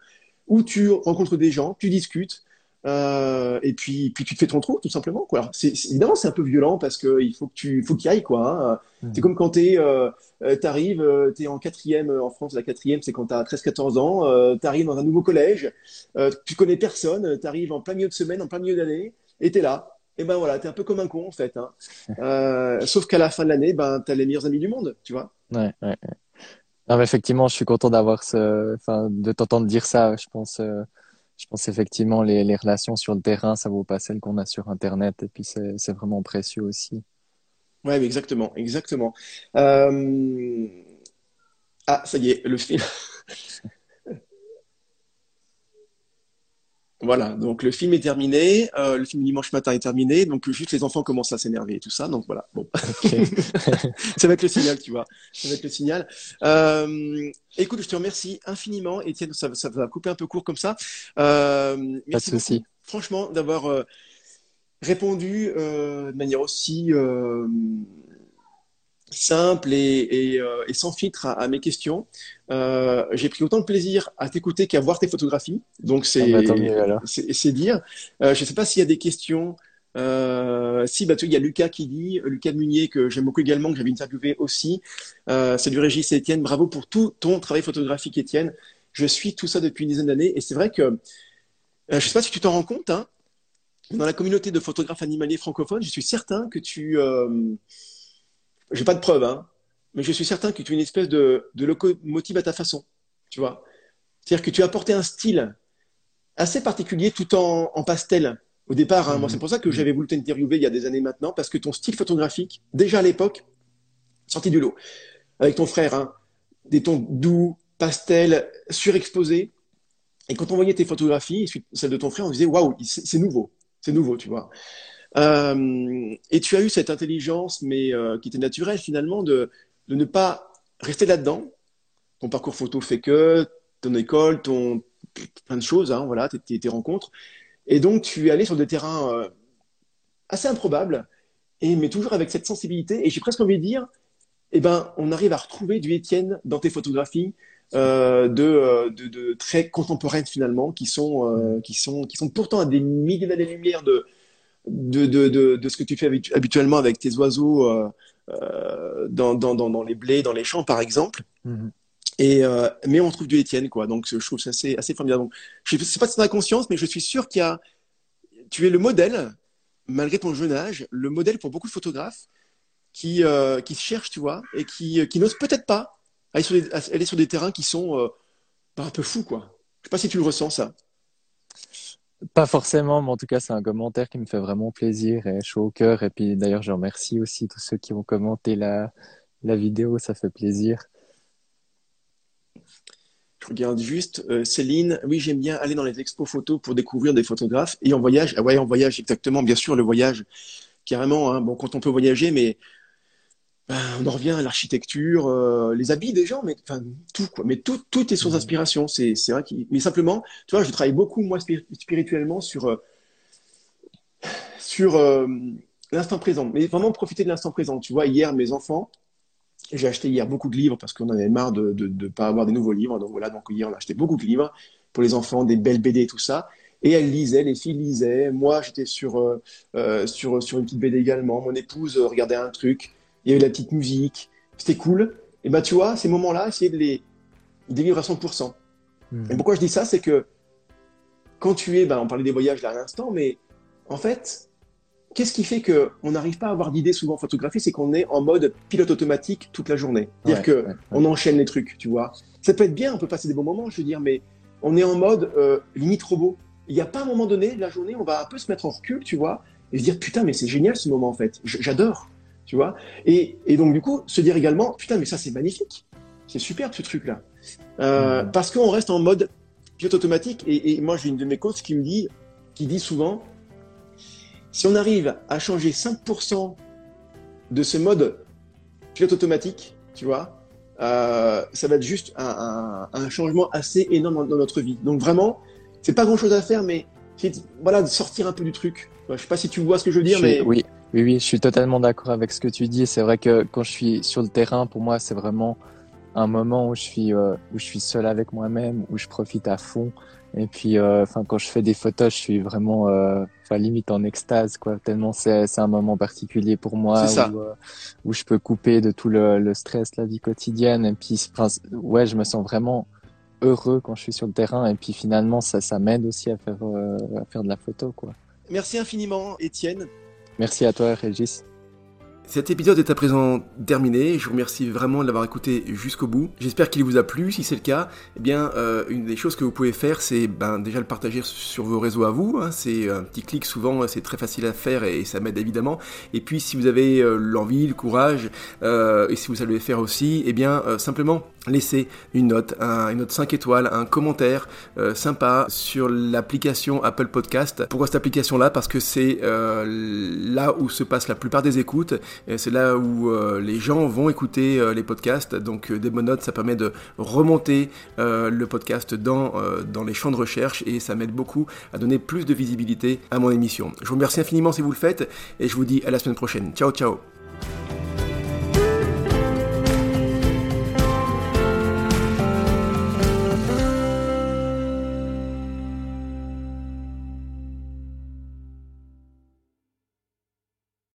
[SPEAKER 2] où tu rencontres des gens, tu discutes, Euh, et puis, puis tu te fais ton trou, tout simplement. Quoi. c'est, évidemment, c'est un peu violent parce qu'il faut que tu faut qu'il aille. Quoi, hein. C'est comme quand tu euh, euh, t'arrives, euh, t'es en quatrième en France. La quatrième, c'est quand t'as 13-14 ans. Euh, t'arrives dans un nouveau collège. Euh, tu connais personne. T'arrives en plein milieu de semaine, en plein milieu d'année, et t'es là. Et ben voilà, t'es un peu comme un con en fait. Hein. Euh, sauf qu'à la fin de l'année, ben t'as les meilleurs amis du monde, tu vois.
[SPEAKER 1] Ouais, ouais. Non, mais effectivement, je suis content d'avoir ce, enfin, de t'entendre dire ça. Je pense. Je pense effectivement les, les relations sur le terrain, ça vaut pas celles qu'on a sur Internet. Et puis c'est vraiment précieux aussi.
[SPEAKER 2] Ouais, exactement, exactement. Euh... Ah, ça y est, le film. Voilà, donc le film est terminé, euh, le film dimanche matin est terminé, donc juste les enfants commencent à s'énerver et tout ça, donc voilà, bon. Okay. ça va être le signal, tu vois, ça va être le signal. Euh, écoute, je te remercie infiniment, Étienne, ça, ça va couper un peu court comme ça. Euh,
[SPEAKER 1] merci Pas de souci.
[SPEAKER 2] franchement, d'avoir euh, répondu euh, de manière aussi euh, simple et, et, euh, et, sans filtre à, à mes questions. Euh, j'ai pris autant de plaisir à t'écouter qu'à voir tes photographies. Donc c'est
[SPEAKER 1] ah bah,
[SPEAKER 2] c'est dire. Euh, je ne sais pas s'il y a des questions. Euh, si, bah, tu, il y a Lucas qui dit, Lucas Munier que j'aime beaucoup également, que j'avais interviewé aussi. Euh, c'est du Régis et Étienne. Bravo pour tout ton travail photographique, Étienne. Je suis tout ça depuis une dizaine d'années et c'est vrai que euh, je ne sais pas si tu t'en rends compte. Hein, dans la communauté de photographes animaliers francophones, je suis certain que tu euh, j'ai pas de preuves, hein, mais je suis certain que tu es une espèce de, de locomotive à ta façon, tu vois. C'est-à-dire que tu as apporté un style assez particulier tout en, en pastel au départ. Hein. Moi, c'est pour ça que mmh. j'avais voulu t'interviewer il y a des années maintenant, parce que ton style photographique, déjà à l'époque, sorti du lot. Avec ton frère, hein, des tons doux, pastel, surexposés. Et quand on voyait tes photographies, celles de ton frère, on disait waouh, c'est nouveau, c'est nouveau, tu vois. Euh, et tu as eu cette intelligence, mais euh, qui était naturelle finalement, de, ne pas rester là-dedans. Ton parcours photo fait que, ton école, ton plein de choses, hein, voilà, tes, rencontres. Et donc tu es allé sur des terrains euh, assez improbables, mais toujours avec cette sensibilité. Et j'ai presque envie de dire, eh ben, on arrive à retrouver du Étienne dans tes photographies. De, de, de, très contemporaines finalement, qui sont, qui sont, qui sont pourtant à des milliers d'années-lumière de, de, de, de, de, ce que tu fais habituellement avec tes oiseaux euh, euh, dans, dans, dans, les blés, dans les champs, par exemple. Mm-hmm. Et, euh, mais on trouve du Étienne, quoi. Donc, je trouve ça assez, assez formidable. Donc, je ne sais pas si tu as conscience, mais je suis sûr qu'il y a. Tu es le modèle, malgré ton jeune âge, le modèle pour beaucoup de photographes qui, euh, qui cherchent, tu vois, et qui, qui n'osent peut-être pas aller sur, des, aller sur des terrains qui sont euh, un peu fous, quoi. Je sais pas si tu le ressens, ça.
[SPEAKER 1] Pas forcément, mais en tout cas, c'est un commentaire qui me fait vraiment plaisir et chaud au cœur. Et puis d'ailleurs, je remercie aussi tous ceux qui ont commenté la, la vidéo, ça fait plaisir.
[SPEAKER 2] Je regarde juste. Euh, Céline, oui, j'aime bien aller dans les expos photos pour découvrir des photographes. Et en voyage, ah ouais, en voyage, exactement, bien sûr, le voyage, carrément. Hein, bon, quand on peut voyager, mais ben, on en revient à l'architecture, euh, les habits des gens, mais enfin tout quoi. Mais tout, tout est source mmh. d'inspiration. C'est, c'est vrai. Mais simplement, tu vois, je travaille beaucoup moi spirituellement sur euh, sur euh, l'instant présent. Mais vraiment profiter de l'instant présent. Tu vois, hier mes enfants, j'ai acheté hier beaucoup de livres parce qu'on en avait marre de de, de pas avoir des nouveaux livres. Donc voilà, donc hier on a acheté beaucoup de livres pour les enfants, des belles BD et tout ça. Et elles lisaient, les filles lisaient. Moi, j'étais sur sur sur une petite BD également. Mon épouse regardait un truc il y avait la petite musique, c'était cool. Et bah tu vois, ces moments-là, essayer de les, de vivre à 100%. Mmh. Et pourquoi je dis ça, c'est que quand tu es, bah, on parlait des voyages là à l'instant, mais en fait, qu'est-ce qui fait que on n'arrive pas à avoir d'idées souvent photographiées, c'est qu'on est en mode pilote automatique toute la journée. C'est-à-dire que ouais, on enchaîne les trucs, tu vois. Ça peut être bien, on peut passer des bons moments, je veux dire, mais on est en mode euh, limite robot. Il n'y a pas un moment donné de la journée, on va un peu se mettre en recul, tu vois, et se dire putain, mais c'est génial ce moment en fait. J'adore tu vois. Et, et, donc, du coup, se dire également, putain, mais ça, c'est magnifique. C'est super ce truc-là. Euh, mmh. Parce qu'on reste en mode pilote automatique. Et, et moi, j'ai une de mes coachs qui me dit, qui dit souvent, si on arrive à changer 5% de ce mode pilote automatique, tu vois, euh, ça va être juste un, un, un, changement assez énorme dans, notre vie. Donc vraiment, c'est pas grand chose à faire, mais voilà, de sortir un peu du truc. Je sais pas si tu vois ce que je veux dire,
[SPEAKER 1] je,
[SPEAKER 2] mais
[SPEAKER 1] oui, oui, oui, je suis totalement d'accord avec ce que tu dis. C'est vrai que quand je suis sur le terrain, pour moi, c'est vraiment un moment où je suis où je suis seul avec moi-même, où je profite à fond. Et puis, enfin, quand je fais des photos, je suis vraiment, enfin, limite en extase, quoi. Tellement c'est c'est un moment particulier pour moi où, où je peux couper de tout le, le stress, la vie quotidienne. Et puis, ouais, je me sens vraiment heureux quand je suis sur le terrain et puis finalement ça, ça m'aide aussi à faire, euh, à faire de la photo quoi.
[SPEAKER 2] Merci infiniment Étienne.
[SPEAKER 1] Merci à toi Régis.
[SPEAKER 2] Cet épisode est à présent terminé. Je vous remercie vraiment de l'avoir écouté jusqu'au bout. J'espère qu'il vous a plu. Si c'est le cas, eh bien, euh, une des choses que vous pouvez faire, c'est ben, déjà le partager sur vos réseaux à vous. Hein. C'est un petit clic souvent, c'est très facile à faire et, ça m'aide évidemment. Et puis, si vous avez euh, l'envie, le courage, euh, et si vous savez faire aussi, eh bien, simplement laissez une note, une note 5 étoiles, un commentaire sympa sur l'application Apple Podcast. Pourquoi cette application-là? Parce que c'est là où se passe la plupart des écoutes c'est là où euh, les gens vont écouter euh, les podcasts. Donc euh, des bonnes ça permet de remonter le podcast dans, dans les champs de recherche et ça m'aide beaucoup à donner plus de visibilité à mon émission. Je vous remercie infiniment si vous le faites et je vous dis à la semaine prochaine. Ciao ciao